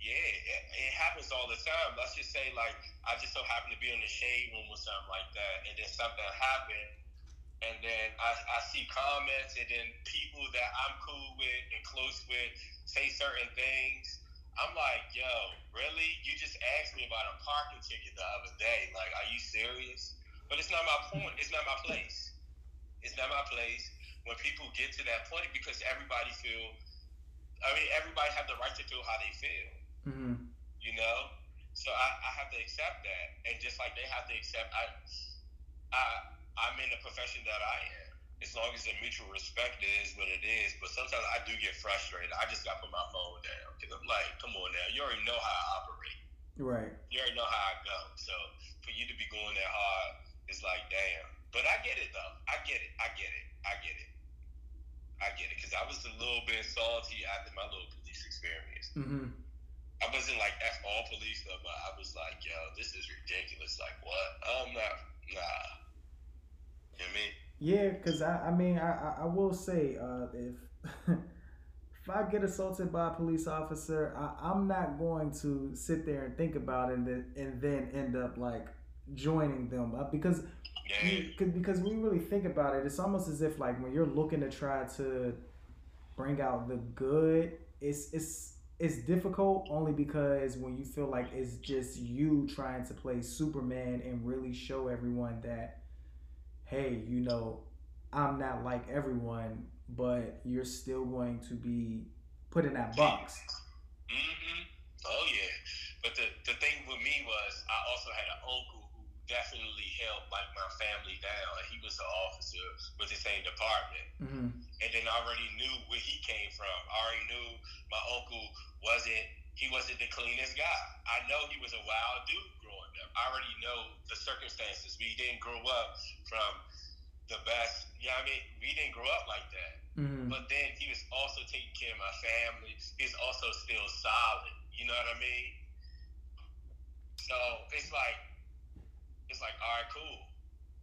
yeah, it, happens all the time. Let's just say like I just so happen to be in the shade room or something like that, and then something happened, and then I, I see comments, and then people that I'm cool with and close with say certain things. I'm like, yo, really? You just asked me about a parking ticket the other day. Like, are you serious? But it's not my point. It's not my place. It's not my place. When people get to that point, because everybody feel, I mean, everybody have the right to feel how they feel Mm-hmm. you know. So I, I have to accept that, and just like they have to accept, I, I, I'm in the profession that I am. As long as the mutual respect is what it is, but sometimes I do get frustrated. I just got to put my phone down because I'm like, come on now, you already know how I operate. Right. You already know how I go. So for you to be going that hard, it's like, damn. But I get it though. I get it. I get it. I get it. I get it because I was a little bit salty after my little police experience. Mm-hmm. I wasn't like F all police though, but I was like, yo, this is ridiculous. Like, what? I'm not, nah. You know what I mean? Yeah, cause I, I mean, I, I, will say, uh, if [laughs] if I get assaulted by a police officer, I, I'm not going to sit there and think about it and then, and then end up like joining them uh, because cause, because we really think about it, it's almost as if like when you're looking to try to bring out the good, it's it's it's difficult only because when you feel like it's just you trying to play Superman and really show everyone that, hey, you know, I'm not like everyone, but you're still going to be put in that box. hmm Oh yeah. But the the thing with me was I also had an uncle definitely helped like my family down. And he was an officer with the same department. hmm And then I already knew where he came from. I already knew my uncle wasn't he wasn't the cleanest guy. I know he was a wild dude growing up. I already know the circumstances. We didn't grow up from the best. Yeah, I mean, we didn't grow up like that. hmm But then he was also taking care of my family. He's also still solid. You know what I mean? So it's like, it's like, all right, cool.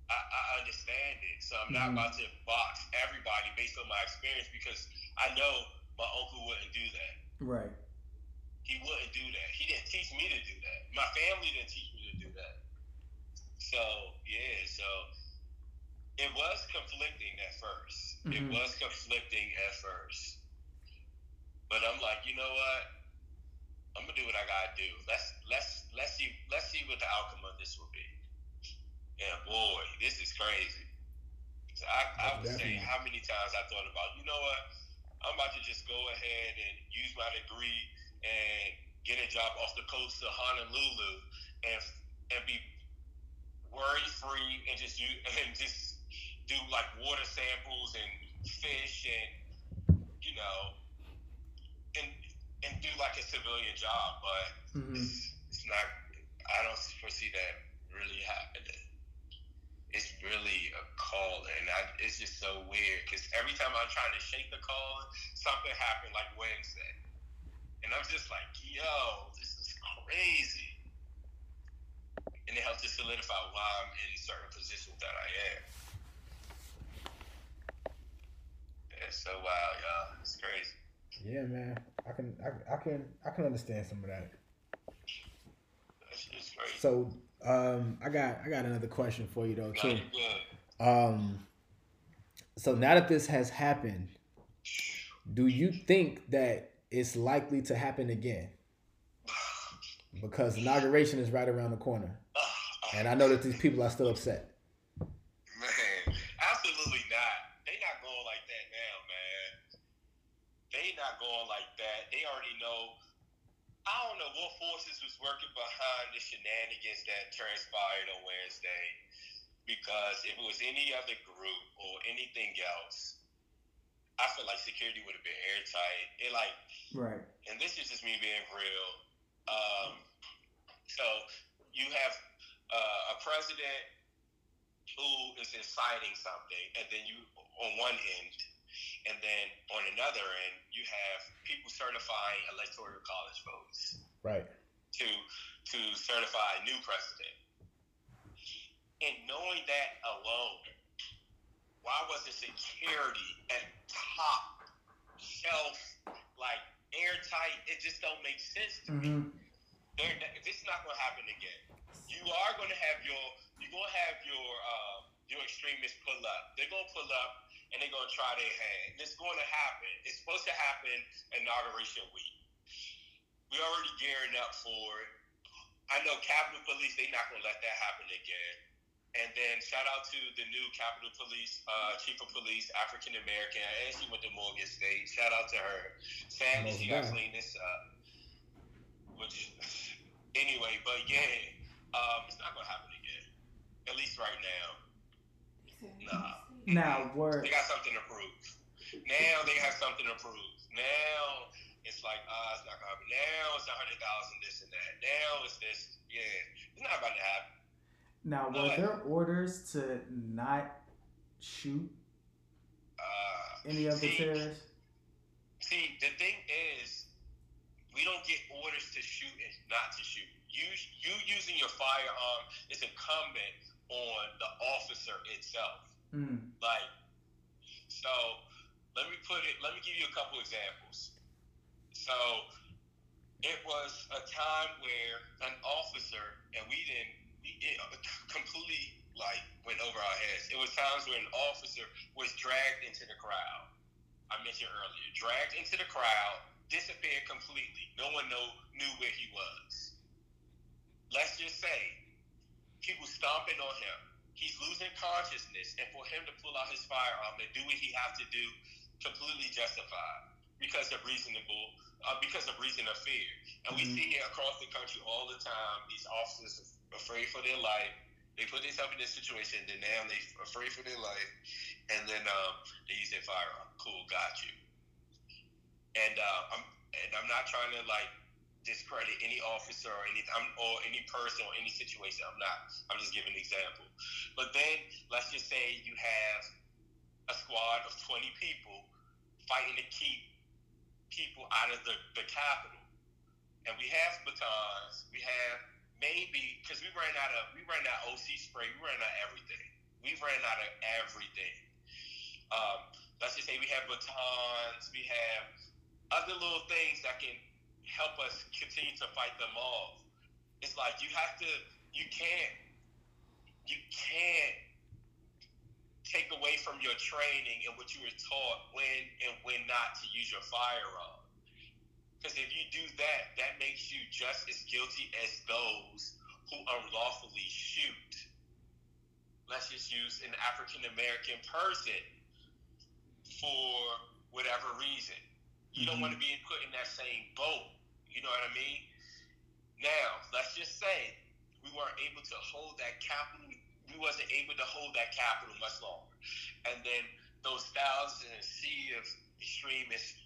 I, I understand it. So I'm not Mhm. about to box everybody based on my experience because I know my uncle wouldn't do that. Right. He wouldn't do that. He didn't teach me to do that. My family didn't teach me to do that. So yeah, so it was conflicting at 1st It Mhm. was conflicting at first. But I'm like, you know what? I'm gonna do what I gotta do. Let's let's let's see let's see what the outcome of this will be. And boy, this is crazy. So I, I saying Definitely. how many times I thought about, you know what? I'm about to just go ahead and use my degree and get a job off the coast of Honolulu and and be worry free and just use, [laughs] and just do like water samples and fish and you know and and do like a civilian job, but hmm it's, it's not. I don't foresee that really happening. It's really a call, and I, it's just so weird because every time I'm trying to shake the call, something happened like Wednesday, and I'm just like, yo, this is crazy. And it helps to solidify why I'm in certain positions that I am. It's so wild, y'all. It's crazy. Yeah, man. I can I, I can I can understand some of that. So um I got I got another question for you though too. Um so now that this has happened, do you think that it's likely to happen again? Because inauguration is right around the corner. And I know that these people are still upset. Man, absolutely not. They not going like that now, man. They not going like that. They already know. I don't know what forces was working behind the shenanigans that transpired on Wednesday. Because if it was any other group or anything else, I feel like security would have been airtight. It like Right. and this is just me being real. Um, so you have uh, a president who is inciting something, and then you on one end, and then on another end, you have people certifying electoral college votes Right. to to certify a new president. And knowing that alone, why wasn't security at top shelf, like airtight? It just don't make sense to me. hmm They're, this is not going to happen again. You are going to have your you're going to have your uh, your extremists pull up. They're going to pull up and they're going to try their hand. It's going to happen. It's supposed to happen inauguration week. We're already gearing up for it. I know Capitol Police. They're not going to let that happen again. And then shout out to the new Capitol Police uh, Chief of Police, African American, and she went to Morgan State. Shout out to her. Sadly, Most she got definitely. cleaned this up. Which, [laughs] anyway, but yeah, um, it's not gonna happen again. At least right now. Nah. Now, word. They got something to prove. Now they have something to prove. Now it's like, ah, it's not gonna happen. Now it's a hundred thousand, this and that. Now it's this. Yeah, it's not about to happen. Now, were there orders to not shoot Uh, any of the see, terrorists? See, the thing is, we don't get orders to shoot and not to shoot. You you using your firearm is incumbent on the officer itself. Mm. Like, so let me put it. Let me give you a couple examples. So it was a time where an officer, and we didn't it completely like went over our heads. It was times where an officer was dragged into the crowd. I mentioned earlier, dragged into the crowd, disappeared completely. No one know, knew where he was. Let's just say people stomping on him. He's losing consciousness, and for him to pull out his firearm and do what he has to do, completely justified because of reasonable, uh, because of reason of fear. And we Mhm. see it across the country all the time. These officers are afraid for their life. They put themselves in this situation, then now they afraid for their life, and then um, they use their firearm. Cool, got you. And uh, I'm and I'm not trying to like discredit any officer or any I'm, or any person or any situation. I'm not. I'm just giving an example. But then let's just say you have a squad of 20 people fighting to keep people out of the, the Capitol. And we have batons. We have maybe because we ran out of we ran out of OC spray. We ran out of everything. We ran out of everything. Um, let's just say we have batons. We have other little things that can help us continue to fight them off. It's like you have to. You can't. You can't take away from your training and what you were taught when and when not to use your firearm. Because if you do that, that makes you just as guilty as those who unlawfully shoot. Let's just use an African American person for whatever reason. You don't mm-hmm. want to be put in that same boat. You know what I mean? Now, let's just say we weren't able to hold that Capitol. We wasn't able to hold that Capitol much longer, and then those thousands and sea of extremists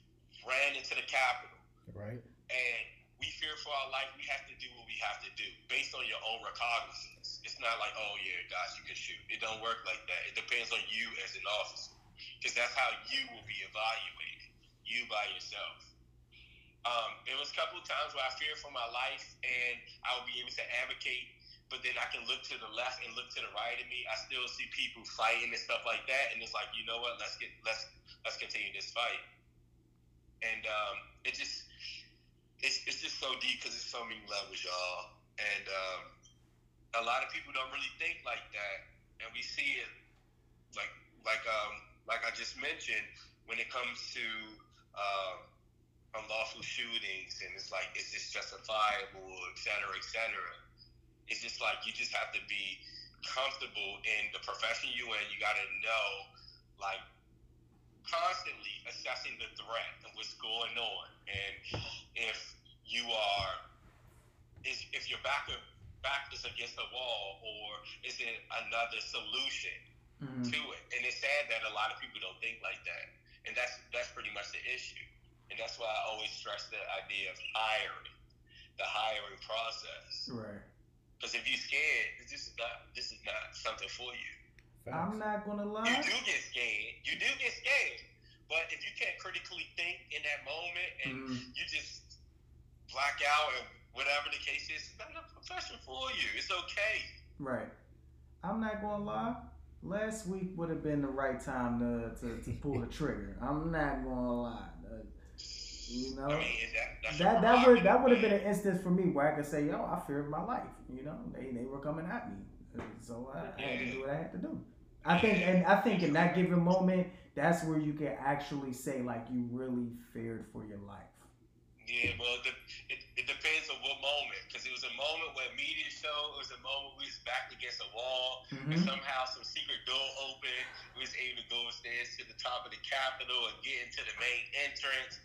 ran into the Capitol Right. and we fear for our life, we have to do what we have to do based on your own recognizance. It's not like, oh yeah, guys, you can shoot. It don't work like that. It depends on you as an officer, because that's how you will be evaluated, you by yourself. Um, there was a couple of times where I feared for my life, and I would be able to advocate, but then I can look to the left and look to the right of me. I still see people fighting and stuff like that, and it's like, you know what? Let's get let's let's continue this fight. And um, it just it's, it's just so deep because it's so many levels, y'all. And um, a lot of people don't really think like that, and we see it like like um like I just mentioned when it comes to um, unlawful shootings, and it's like is this justifiable, et cetera, et cetera. It's just like you just have to be comfortable in the profession you in. You got to know like constantly assessing the threat and what's going on. And if you are, is if your back back is against the wall, or is it another solution Mhm. to it? And it's sad that a lot of people don't think like that, and that's that's pretty much the issue. And that's why I always stress the idea of hiring, the hiring process. Right. Because if you're scared, this is not this is not something for you. I'm not gonna lie. You do get scared. You do get scared. But if you can't critically think in that moment and Mhm. you just black out and whatever the case is, it's not a profession for you. It's okay. Right. I'm not gonna lie. Last week would have been the right time to, to, to pull the trigger. I'm not gonna lie. You know, I mean, that that that would that would have been an instance for me where I could say, "Yo, I feared my life." You know, they they were coming at me, so I, I had to do what I had to do. I think, and I think in that given moment, that's where you can actually say like you really feared for your life. Yeah, well, it, it, it depends on what moment. Because it was a moment where media showed, it was a moment we was back against a wall, and Mhm. somehow some secret door opened. We was able to go upstairs to the top of the Capitol and get into the main entrance.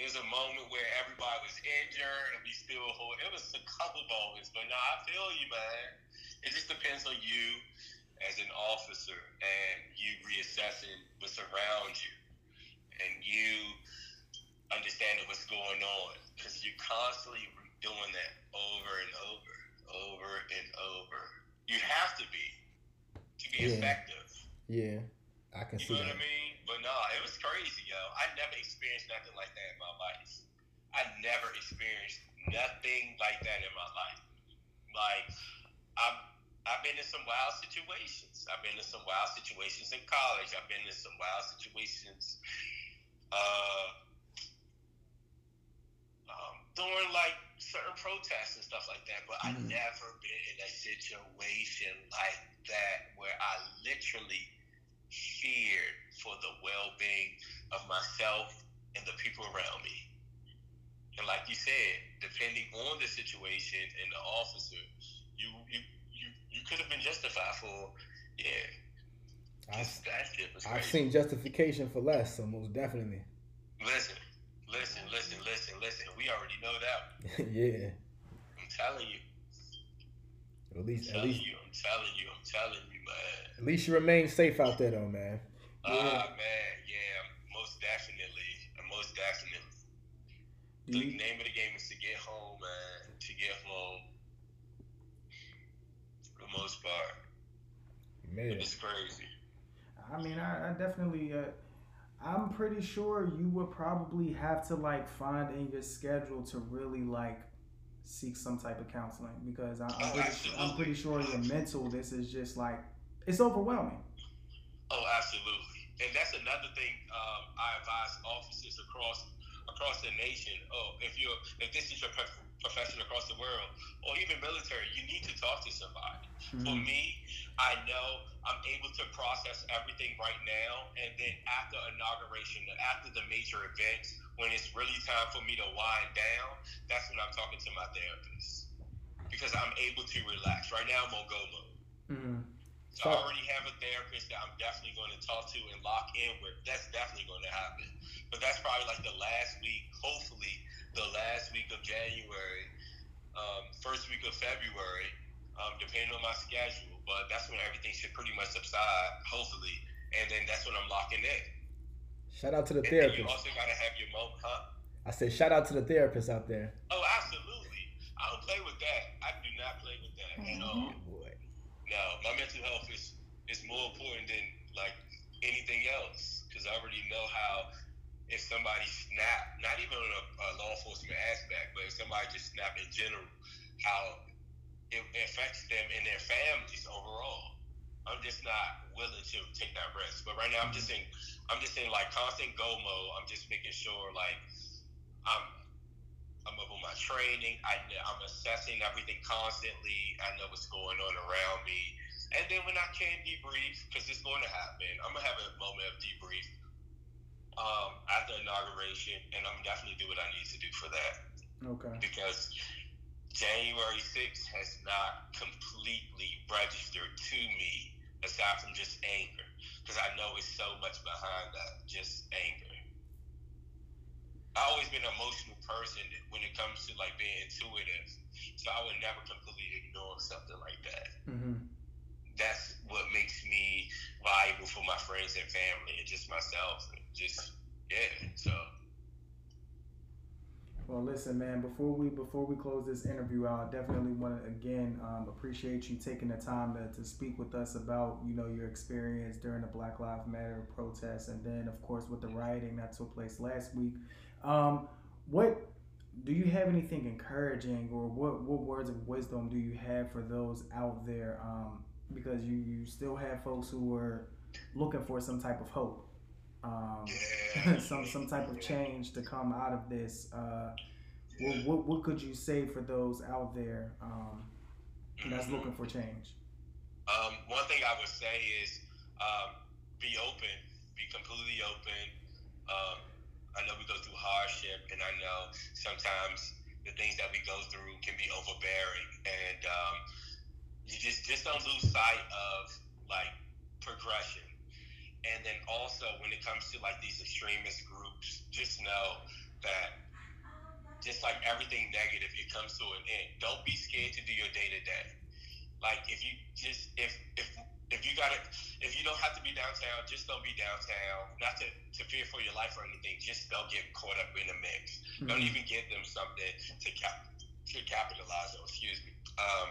It was a moment where everybody was injured, and we still hold. It was a couple moments, but no, I feel you, man. It just depends on you as an officer and you reassessing what's around you, and you understanding what's going on because you're constantly doing that over and over, over and over. You have to be to be Yeah. effective. Yeah, I can You see know that. what I mean? But no, it was crazy, yo. I never experienced nothing like that in my life. I never experienced nothing like that in my life. Like, I'm, I've been in some wild situations. I've been in some wild situations in college. I've been in some wild situations uh, um, during like certain protests and stuff like that, but Mhm. I've never been in a situation like that where I literally feared for the well-being of myself and the people around me. And like you said, depending on the situation and the officer, you you you, you could have been justified for yeah. I've, Just that shit was I've seen justification for less, so most definitely. Listen, listen, listen, listen, listen. We already know that. [laughs] yeah. I'm telling you. At I'm least, at least, you. I'm telling you. I'm telling you, man. at least you remain safe out there, though, man. Ah, man. Yeah, most definitely. Most definitely. The you, name of the game is to get home, man. To get home. For the most part. You made it. It's crazy. I mean, I, I definitely. Uh, I'm pretty sure you would probably have to like find in your schedule to really like seek some type of counseling because I, I'm, Oh, pretty, I'm pretty sure your mental. This is just like it's overwhelming. Oh, absolutely. And that's another thing um, I advise officers across across the nation. Oh, if you're if this is your prof- profession across the world, or even military, you need to talk to somebody. For Mhm. me, I know I'm able to process everything right now, and then after inauguration, after the major events, when it's really time for me to wind down, that's when I'm talking to my therapist because I'm able to relax. Right now, I'm on go mode. Mhm. So I already have a therapist that I'm definitely going to talk to and lock in with. That's definitely going to happen. But that's probably like the last week, hopefully the last week of January, um, first week of February, um, depending on my schedule. But that's when everything should pretty much subside, hopefully. And then that's when I'm locking in. Shout out to the And then you therapist. also got to have your moment, huh? I said, shout out to the therapist out there. Oh, absolutely. I don't play with that. I do not play with that at all. Boy. No, my mental health is is more important than like anything else because I already know how if somebody snap, not even a, a law enforcement aspect, but if somebody just snap in general, how it affects them and their families overall. I'm just not willing to take that risk. But right now, I'm just in, I'm just in like constant go mode. I'm just making sure like I'm I'm up on my training. I, I'm assessing everything constantly. I know what's going on around me. And then when I can debrief, because it's going to happen, I'm going to have a moment of debrief um, after inauguration, and I'm definitely do what I need to do for that. Okay. Because January 6th has not completely registered to me, aside from just anger. Because I know it's so much behind that, just anger. I always been an emotional person when it comes to like being intuitive, so I would never completely ignore something like that. hmm That's what makes me valuable for my friends and family, and just myself, and just yeah. So Well, listen, man. Before we before we close this interview out, I definitely want to again um, appreciate you taking the time to, to speak with us about you know your experience during the Black Lives Matter protests, and then of course with the rioting that took place last week. Um, what do you have anything encouraging, or what what words of wisdom do you have for those out there? Um, because you you still have folks who are looking for some type of hope. Um, yeah, [laughs] some some type of change to come out of this. Uh, what, what, what could you say for those out there um, that's Mhm. looking for change? Um, one thing I would say is um, be open, be completely open. I know we go through hardship, and I know sometimes the things that we go through can be overbearing, and um, you just just don't lose sight of like progression. And then also when it comes to like these extremist groups, just know that just like everything negative, it comes to an end. Don't be scared to do your day to day. Like if you just if if if you gotta if you don't have to be downtown, just don't be downtown. Not to, to fear for your life or anything, just don't get caught up in the mix. Don't Mhm. even give them something to cap to capitalize on. Excuse me. Um,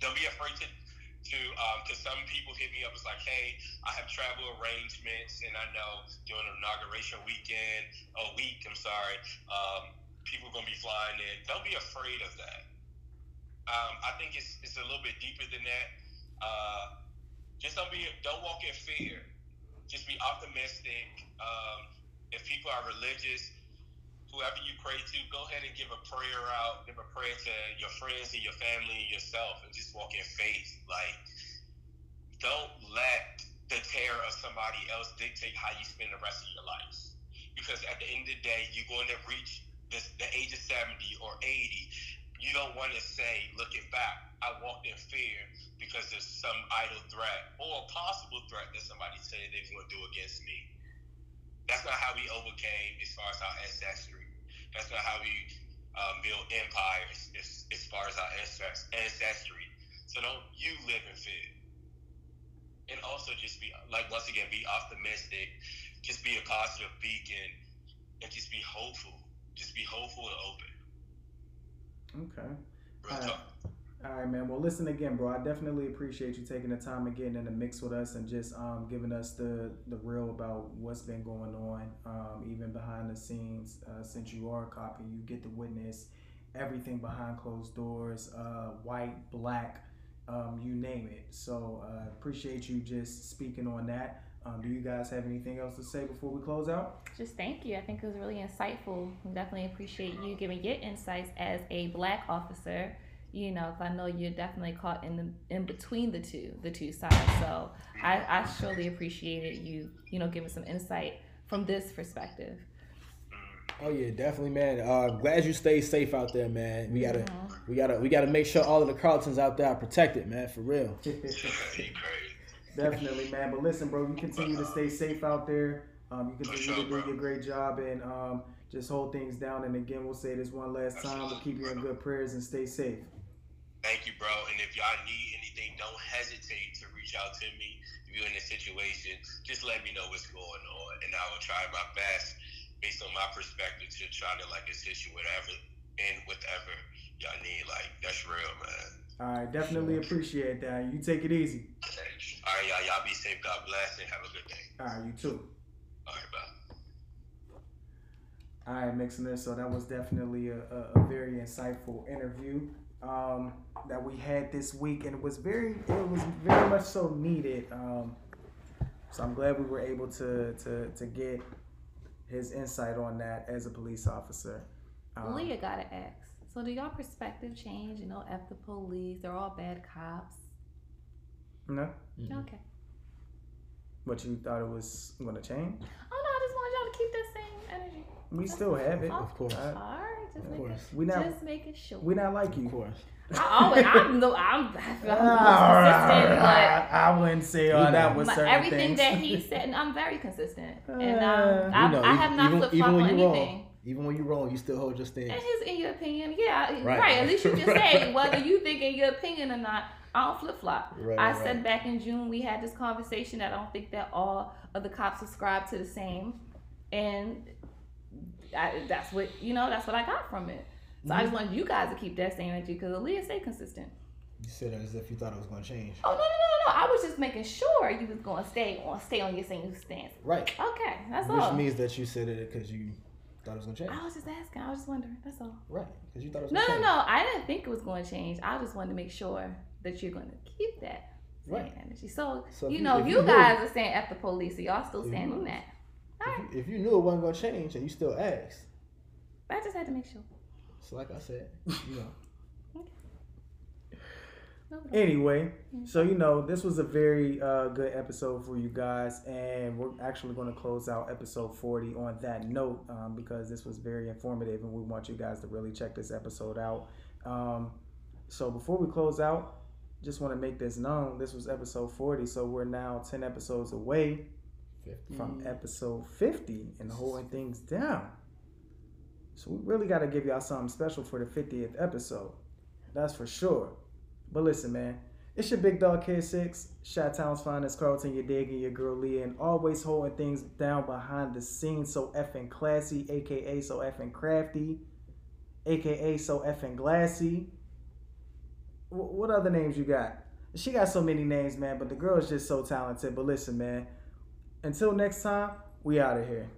don't be afraid to to because some people hit me up. It's like, hey, I have travel arrangements, and I know during inauguration weekend, a week. I'm sorry, um, people are gonna be flying in. Don't be afraid of that. Um, I think it's it's a little bit deeper than that. Uh, just don't be don't walk in fear. Just be optimistic. Um, if people are religious, whoever you pray to, go ahead and give a prayer out, give a prayer to your friends and your family and yourself, and just walk in faith. Like, don't let the terror of somebody else dictate how you spend the rest of your life. Because at the end of the day, you're going to reach this, the age of 70 or 80. You don't want to say, looking back, I walked in fear because there's some idle threat or a possible threat that somebody said they was going to do against me. That's not how we overcame as far as our ancestry. That's not how we um, build empires as, as far as our ancestry. So don't you live in fear. And also just be, like, once again, be optimistic. Just be a positive beacon and just be hopeful. Just be hopeful and open. Okay. Real All right. All right, man. Well, listen again, bro. I definitely appreciate you taking the time and getting in the mix with us and just um, giving us the the real about what's been going on, um, even behind the scenes. Uh, since you are a cop and you get to witness everything behind closed doors, uh, white, black, um, you name it. So uh, appreciate you just speaking on that. Um, do you guys have anything else to say before we close out? Just thank you. I think it was really insightful. We definitely appreciate you giving your insights as a black officer. You know, 'cause I know you're definitely caught in the in between the two, the two sides. So I, I surely appreciated you, you know, giving some insight from this perspective. Oh yeah, definitely, man. Uh, glad you stay safe out there, man. We gotta, Mhm. we gotta, we gotta make sure all of the Carltons out there are protected, man, for real. [laughs] Definitely, man. But listen, bro, you continue to stay safe out there. Um, you continue sure, to do bro. your great job and um, just hold things down. And again, we'll say this one last time. We'll keep you in good prayers and stay safe. Thank you, bro. And if y'all need anything, don't hesitate to reach out to me. If you're in a situation, just let me know what's going on, and I will try my best, based on my perspective, to try to like assist you whatever and whatever y'all need. Like that's real, man. All right, definitely appreciate that. You take it easy. All right, y'all. Y'all be safe. God bless, and have a good day. All right, you too. All right, bye. All right, mixing this. So that was definitely a, a, a very insightful interview um, that we had this week, and it was very, it was very much so needed. Um, so I'm glad we were able to to to get his insight on that as a police officer. Um, Leah gotta ask. So do y'all perspective change? You know, F the police, they're all bad cops. no, Mhm. Okay. what you thought it was going to change? Oh no, I just want y'all to keep that same energy. We still have it. Of course. Uh, All right, just Of making, course. we not just making sure. we not like Of course. I always, I'm no, I'm, I'm the most [laughs] Ah, consistent, but I wouldn't say all that know. with my, certain everything things. that he [laughs] said, and I'm very consistent, and Uh, um, I, know, I have not even- flip even flop on anything. wrong. Even when you're wrong, you still hold your stance. And his, in your opinion, yeah, right. Right. At least you can [laughs] Right. say whether you think in your opinion or not. I don't flip flop. Right, I said back in June we had this conversation that I don't think that all of the cops subscribe to the same, and I, that's what you know. That's what I got from it. So I just Mm-hmm. wanted you guys to keep that same energy because Aaliyah stay consistent. You said it as if you thought it was going to change. Oh no no no no! I was just making sure you was going to stay on stay on your same stance. Right. Okay, that's Which all. Which means that you said it because you thought it was to change. I was just asking. I was just wondering. That's all. Right. Because you thought it was No, no, change. no. I didn't think it was going to change. I just wanted to make sure that you're going to keep that Right. energy. So, So you know, you, you knew- guys are saying F the police, so y'all still If you stand on that. All right. If you, if you knew it wasn't going to change and you still asked, I just had to make sure. so like I said, you know. No, no. Anyway, so you know, this was a very uh, good episode for you guys, and we're actually going to close out episode 40 on that note um, because this was very informative, and we want you guys to really check this episode out. Um, so before we close out, just want to make this known. This was episode 40, so we're now 10 episodes away 50. from episode 50 and holding things down. So we really got to give y'all something special for the 50th episode. That's for sure. But listen, man, it's your big dog Kid Six, Shot Town's finest, Carlton, your dig, and your girl Leah, and always holding things down behind the scenes, so effing classy, aka so effing crafty, aka so effing glassy. Wh- What other names you got? She got so many names, man, but the girl is just so talented. But listen, man, until next time, we out of here.